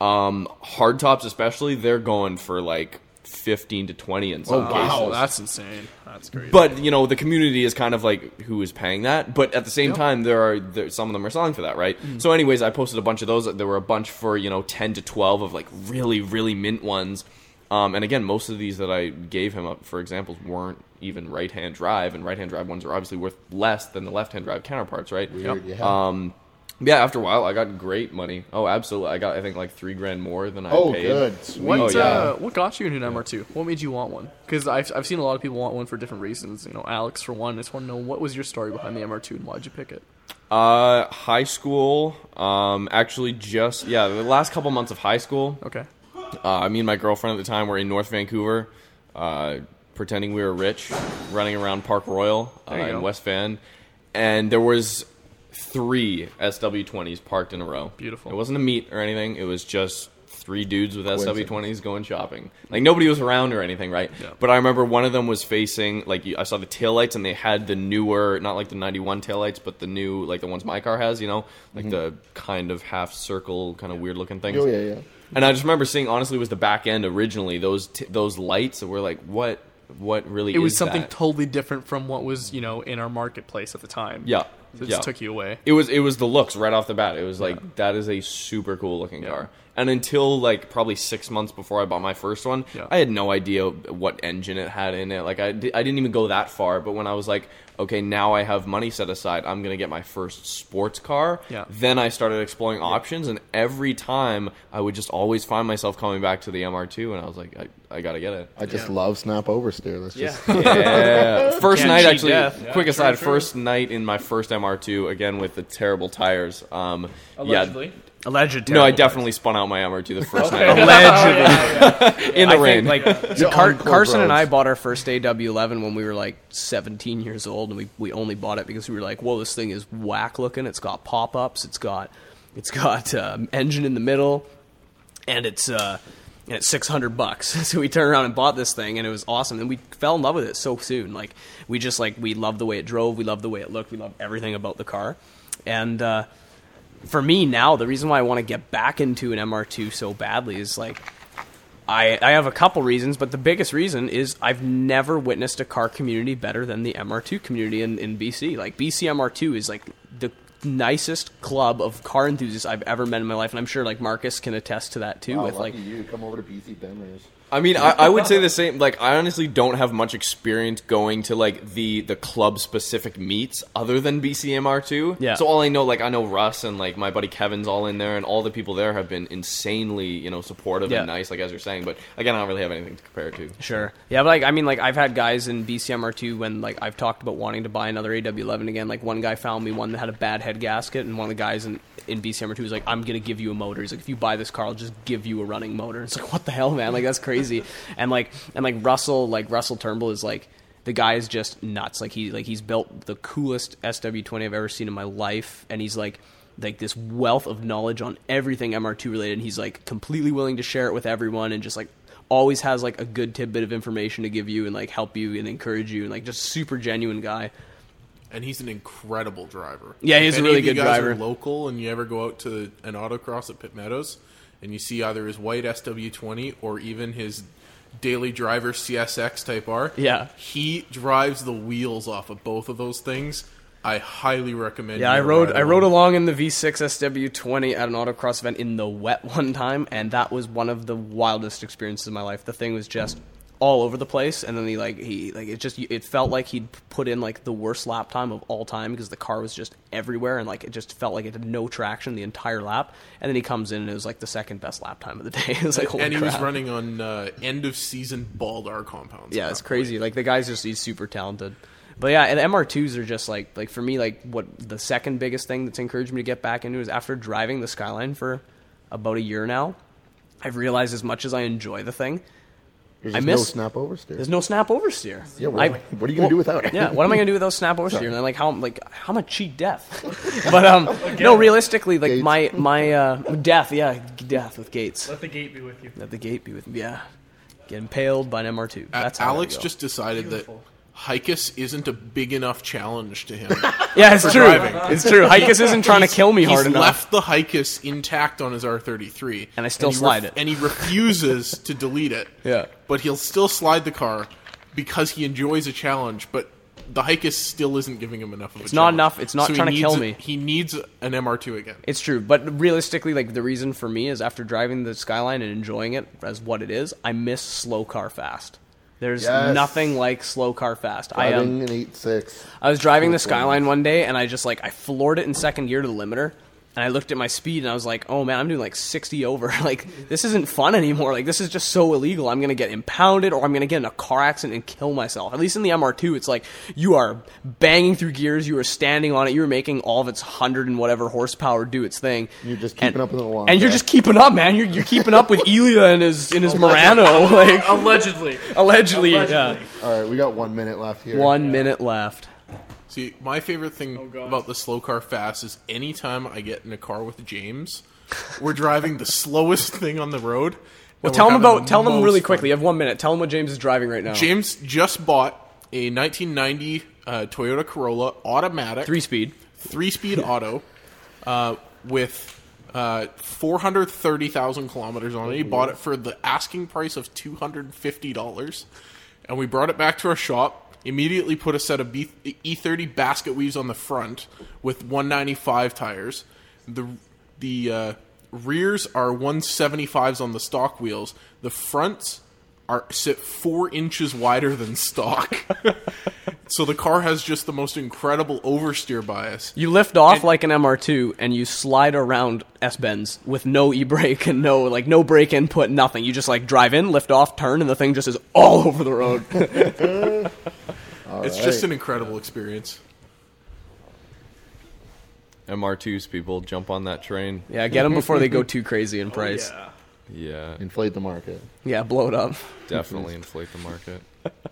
um hard tops especially, they're going for like. 15 to 20 in some Oh, wow. cases. that's insane that's crazy But you know, the community is kind of like who is paying that. But at the same time, there are there, some of them are selling for that, right? So, anyways, I posted a bunch of those. There were a bunch for you know ten to twelve of like really really mint ones. Um, and again, most of these that I gave him up for examples weren't even right hand drive, and right hand drive ones are obviously worth less than the left hand drive counterparts, right? Weird, yeah. Um, yeah. After a while, I got great money. Oh, absolutely. I got I think like three grand more than I oh, paid. good. Sweet. What Oh, yeah. uh, what got you into an MR2? What made you want one? Because I've I've seen a lot of people want one for different reasons. You know, Alex for one. I just want to know what was your story behind the MR2 and why'd you pick it? Uh, high school. Um, actually, just yeah, the last couple months of high school. Okay. Uh, me and my girlfriend at the time were in North Vancouver, uh, pretending we were rich, running around Park Royal uh, in go. West Van, and there was three SW20s parked in a row. Beautiful. It wasn't a meet or anything. It was just three dudes with SW20s going shopping. Like nobody was around or anything, right? Yeah. But I remember one of them was facing like I saw the taillights and they had the newer, not like the 91 taillights, but the new like the ones my car has, you know, like mm-hmm. the kind of half circle, kind of weird looking things. Oh yeah, yeah. And I just remember seeing, honestly, it was the back end originally. Those t- those lights that were like, what, what really? It was something that? totally different from what was you know in our marketplace at the time. yeah, It yeah. just took you away. It was it was the looks right off the bat. It was like that is a super cool looking car. And until like probably six months before I bought my first one, Yeah. I had no idea what engine it had in it. Like I, di- I didn't even go that far. But when I was like, okay, now I have money set aside, I'm gonna get my first sports car. Yeah. Then I started exploring options, and every time I would just always find myself coming back to the MR2, and I was like, I, I gotta get it. I just love snap oversteer. That's just Yeah. [LAUGHS] [LAUGHS] First Can't night, actually. death. quick aside. First night in my first MR2, again with the terrible tires. Um, Allegedly. Alleged. Yeah, no, I terrible. definitely spun out my MR2 the first night [LAUGHS] Allegedly. [LAUGHS] in the I rain. think, like [LAUGHS] so Car- on cold Carson and I bought our first AW11 when we were like 17 years old, and we, we only bought it because we were like, "Whoa, this thing is whack looking. It's got pop ups. It's got it's got um, engine in the middle, and it's uh, and it's 600 bucks." so we turned around and bought this thing, and it was awesome. And we fell in love with it so soon. Like we just like we loved the way it drove. We loved the way it looked. We loved everything about the car, and. uh for me now, the reason why I want to get back into an MR2 so badly is like I, I have a couple reasons, but the biggest reason is I've never witnessed a car community better than the MR2 community in, in BC. Like BC MR2 is like the nicest club of car enthusiasts I've ever met in my life, and I'm sure like Marcus can attest to that too. Wow, with like you come over to BC Benders. I mean, I, I would say the [LAUGHS] same. Like, I honestly don't have much experience going to like the the club specific meets other than BCMR2. Yeah. So all I know, like, I know Russ and like my buddy Kevin's all in there, and all the people there have been insanely, you know, supportive Yeah. and nice, like as you're saying. But again, I don't really have anything to compare it to. Sure. Yeah, but like I mean, like I've had guys in BCMR2 when like I've talked about wanting to buy another AW11 again. Like one guy found me one that had a bad head gasket, and one of the guys in in BCMR2 was like, "I'm gonna give you a motor." He's like, "If you buy this car, I'll just give you a running motor." It's like, what the hell, man? Like that's crazy. And like and like Russell, like Russell Turnbull is like. The guy is just nuts. Like he like he's built the coolest SW20 I've ever seen in my life, and he's like like this wealth of knowledge on everything MR2 related. And he's like completely willing to share it with everyone, and just like always has like a good tidbit of information to give you and like help you and encourage you and like just super genuine guy. and he's an incredible driver. Yeah, he's a really good guys driver. Are local, and you ever go out to an autocross at Pitt Meadows, and you see either his white SW20 or even his daily driver CSX Type R. Yeah. he drives the wheels off of both of those things. I highly recommend. Yeah, you I rode I rode along in the V6 SW20 at an autocross event in the wet [LAUGHS] one time, and that was one of the wildest experiences of my life. The thing was just all over the place, and then he like he like it just it felt like he'd put in like the worst lap time of all time because the car was just everywhere and like it just felt like it had no traction the entire lap. And then he comes in and it was like the second best lap time of the [LAUGHS] day. it was like holy and he was running on uh, end of season Baldar compounds. Yeah, it's crazy. Like the guy's just he's super talented. But yeah, and MR2s are just like like for me like what the second biggest thing that's encouraged me to get back into is after driving the Skyline for about a year now, I've realized as much as I enjoy the thing, There's I just miss- no snap oversteer. there's no snap oversteer. yeah, what, I- what are you gonna do without it? yeah, what am I gonna do without snap oversteer? [LAUGHS] And then like how like how much cheat death? [LAUGHS] but um, no, realistically, like Gates. my my uh, death, yeah, death with gates. Let the gate be with you. Let the gate be with me. Yeah, get impaled by an MR2. Uh, That's how I Alex go. just decided that HICAS isn't a big enough challenge to him. [LAUGHS] yeah, it's true. driving. It's true. HICAS isn't trying to kill me hard enough. left the HICAS intact on his R33, And I still he slide it. And he refuses to delete it. [LAUGHS] Yeah. but he'll still slide the car because he enjoys a challenge. But the HICAS still isn't giving him enough of a It's not enough. It's not he trying to kill a- me. He needs an MR2 again. It's true, but realistically, like the reason for me is after driving the Skyline and enjoying it as what it is, I miss slow car fast. There's Yes. nothing like slow car fast. I um, an eight six. I was driving the Skyline one day and I just like I floored it in second gear to the limiter. And I looked at my speed and I was like, "Oh man, I'm doing like 60 over. [LAUGHS] like this isn't fun anymore. Like this is just so illegal. I'm gonna get impounded or I'm gonna get in a car accident and kill myself." At least in the MR2, it's like you are banging through gears, you are standing on it, you are making all of its hundred and whatever horsepower do its thing. You're just keeping And- up with the lawn. and you're just keeping up, man. You're, you're keeping up with Elia and his in his Murano, [LAUGHS] like Allegedly. allegedly. Allegedly. Yeah. All right, we got one minute left here. One minute left. See, my favorite thing Oh, about the slow car fast is anytime I get in a car with James, we're driving the [LAUGHS] slowest thing on the road. Well, tell we're them about the tell them most really fun. quickly. You have one minute. Tell them what James is driving right now. James just bought a 1990 uh, Toyota Corolla automatic, three speed. three speed [LAUGHS] auto, uh, with uh, 430,000 kilometers on it. He bought it for the asking price of $250. And we brought it back to our shop, immediately put a set of B- E30 basket weaves on the front with 195 tires. The, the uh, rears are 175s on the stock wheels. The fronts are sit four inches wider than stock. [LAUGHS] so the car has just the most incredible oversteer bias. You lift off like an MR2 and you slide around S bends with no e brake and no like no brake input, nothing. You just like drive in, lift off, turn, and the thing just is all [LAUGHS] over the road. [LAUGHS] it's just an incredible experience. MR2s people jump on that train. yeah, get them before they go [LAUGHS] too crazy in oh, price. Yeah. Yeah, Inflate the market. yeah, blow it up. definitely inflate the market.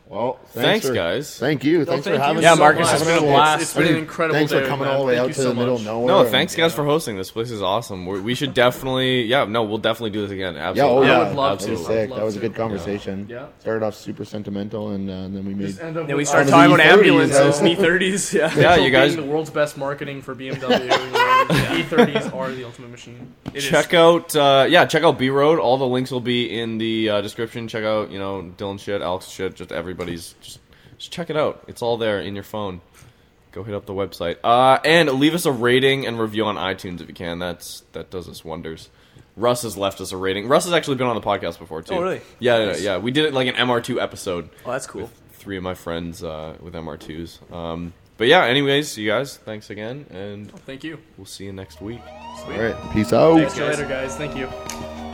Well, Thanks, for- guys. Thank you. No, thanks thank for having you Yeah, so Marcus, it's been a It's- blast. It's been an incredible Thanks day, for coming man. all the way Thank out to so the middle of nowhere. No, and- thanks guys for hosting. This place is awesome. We, we should definitely, yeah, no, we'll definitely do this again. Yeah, Absolutely. oh I yeah, would love that to. was sick. love That was a good conversation. Yeah. Started off super sentimental, and, uh, and then we made. Just end up Then we started talking about ambulances. E30s. [LAUGHS] Yeah. Yeah, you guys the world's best marketing for BMW. you E30s are the ultimate machine. Check out, uh, yeah, check out B Road. All the links will be in the uh, description. Check out, you know, Dylan shit, Alex shit, just everybody's. Just, just check it out. It's all there in your phone. Go hit up the website. Uh, and leave us a rating and review on iTunes if you can. That's that does us wonders. Russ has left us a rating. Russ has actually been on the podcast before too. Oh, really? Yeah, yeah, yeah. We did it like an MR2 episode. Oh, that's cool. Three of my friends uh, with MR2s. Um, but yeah, anyways, you guys, thanks again, and Thank you. we'll see you next week. All right, peace out. Thanks, you later, guys. Thank you.